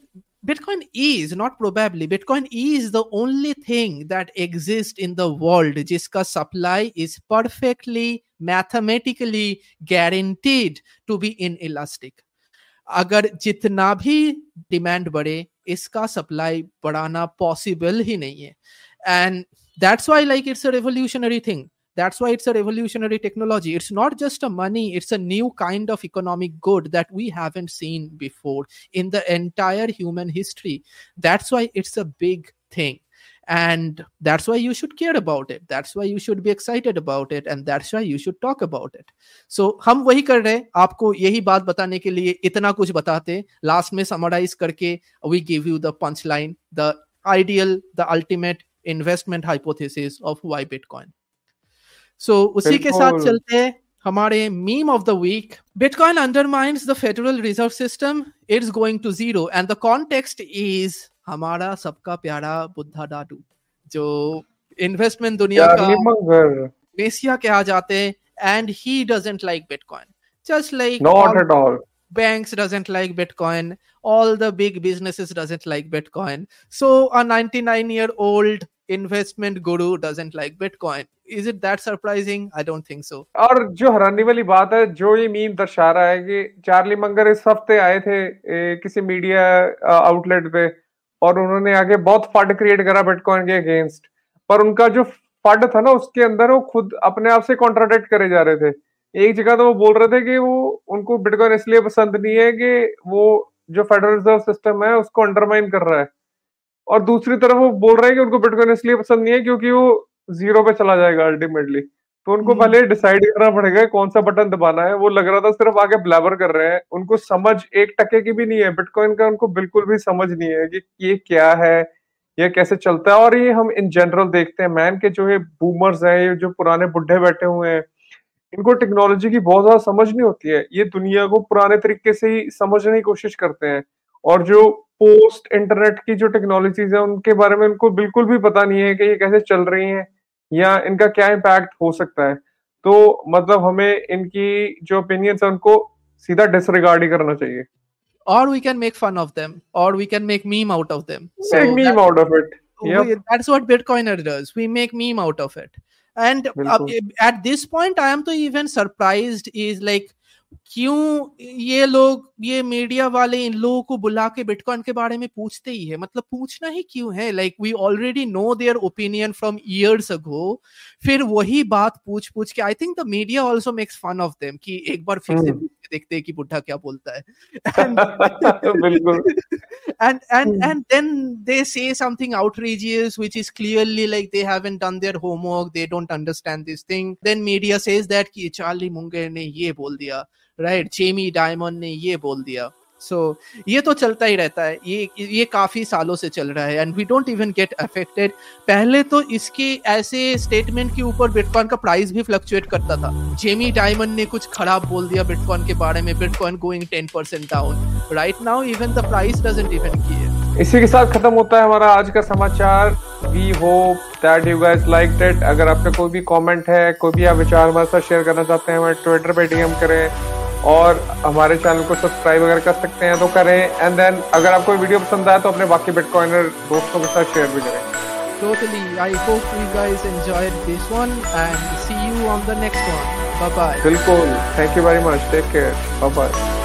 Bitcoin is not probably Bitcoin is the only thing that exists in the world जिसका supply is perfectly mathematically guaranteed to be inelastic. अगर जितना भी demand बढ़े इसका supply बढ़ाना possible ही नहीं है and that's why like it's a revolutionary thing that's why it's a revolutionary technology. It's not just a money, it's a new kind of economic good that we haven't seen before in the entire human history. That's why it's a big thing. And that's why you should care about it. That's why you should be excited about it. And that's why you should talk about it. So हम वही कर रहे हैं आपको यही बात बताने के लिए इतना कुछ बताते लास्ट में समराइज करके we give you the punch line the ideal the ultimate investment hypothesis of why bitcoin so उसी के साथ चलते हैं हमारे meme of the week bitcoin undermines the federal reserve system it's going to zero and the context is हमारा सबका प्यारा बुद्धा डाटू जो इन्वेस्टमेंट दुनिया का मेसिया कहा जाते हैं and he doesn't like bitcoin just like all, at all. banks doesn't like bitcoin. All the big businesses doesn't like bitcoin. So a 99 year old investment guru doesn't like bitcoin. Is it that surprising? I don't think so. और जो हैरानी वाली बात है जो ये meme दर्शा रहा है कि चार्ली मंगर इस हफ़्ते आए थे ए, किसी मीडिया आउटलेट पे और उन्होंने आगे बहुत फंड क्रिएट करा बिटकॉइन के अगेंस्ट पर उनका जो फंड था ना उसके अंदर वो खुद अपने आप से कॉन्ट्राडिक्ट करे जा रहे थे। एक जगह तो वो बोल रहे थे कि वो उनको बिटकॉइन इसलिए पसंद नहीं है कि वो जो फेडरल रिज़र्व सिस्टम है उसको अंडरमाइन कर रहा है। और दूसरी तरफ़ वो बोल रहे हैं कि उनको बिटकॉइन इसलिए पसंद नहीं है क्योंकि वो ज़ीरो पे चला जाएगा अल्टीमेटली तो उनको हम्म। पहले डिसाइड करना पड़ेगा कौन सा बटन दबाना है। वो लग रहा था सिर्फ़ आगे ब्लैबर कर रहे हैं। उनको समझ एक टके की भी नहीं है। बिटकॉइन का उनको बिल्कुल भी समझ नहीं है कि ये क्या है ये कैसे चलता है। और ये हम इन जनरल देखते हैं मैन के जो है बूमर्स हैं ये जो पुराने बुढ़े बैठे हुए हैं इनको टेक्नोलॉजी की बहुत ज़्यादा समझ नहीं होती है। ये दुनिया को पुराने तरीके से ही समझने की कोशिश करते हैं। और जो पोस्ट इंटरनेट की जो टेक्नोलॉजीज़ है उनके बारे में उनको बिल्कुल भी पता नहीं है कि ये कैसे चल रही हैं या इनका क्या इम्पैक्ट हो सकता है। तो मतलब हमें इनकी जो ओपिनियंस है उनको सीधा डिसरिगार्ड ही करना चाहिए। और we can make fun of them और we can make meme out of them make meme out of it that's what bitcoiner does we make meme out of it and at this point I am तो even surprised is like क्यों ये लोग ये media वाले इन लोगों को बुला के बिटकॉइन के बारे में पूछते ही है? मतलब पूछना ही क्यों है? Like we already know their opinion from years ago फिर वही बात पूछ पूछ के I think the media also makes fun of them कि एक बार फिर से hmm. देखते हैं कि बुढ़ा क्या बोलता है। बिल्कुल। And hmm. and then they say something outrageous which is clearly like they haven't done their homework they don't understand this thing. Then media says that कि चार्ली मुंगेर ने ये बोल दिया। राइट जेमी डायमंड ने ये बोल दिया। सो so, ये तो चलता ही रहता है। ये ये काफ़ी सालों से चल रहा है and we don't even get affected पहले तो इसके ऐसे स्टेटमेंट के ऊपर बिटकॉइन का प्राइस भी फ्लक्चुएट करता था। जेमी डायमंड ने कुछ खराब बोल दिया बिटकॉइन के बारे में। Bitcoin going ten percent down right now even the price doesn't even किए इसी के साथ खत्म होता है हमारा आज का समाचार। We hope that you guys liked it अगर आपका कोई भी कमेंट है कोई भी आप विचार हमारे साथ शेयर करना चाहते हैं हमारे ट्विटर पे डीएम करें। और हमारे चैनल को सब्सक्राइब अगर कर सकते हैं तो करें। एंड देन अगर आपको वीडियो पसंद आए तो अपने बाकी बिटकॉइनर दोस्तों के साथ शेयर भी करें। Totally. I hope you guys enjoyed this one and see you on the next one. Bye bye बिल्कुल। Thank you very much take care bye bye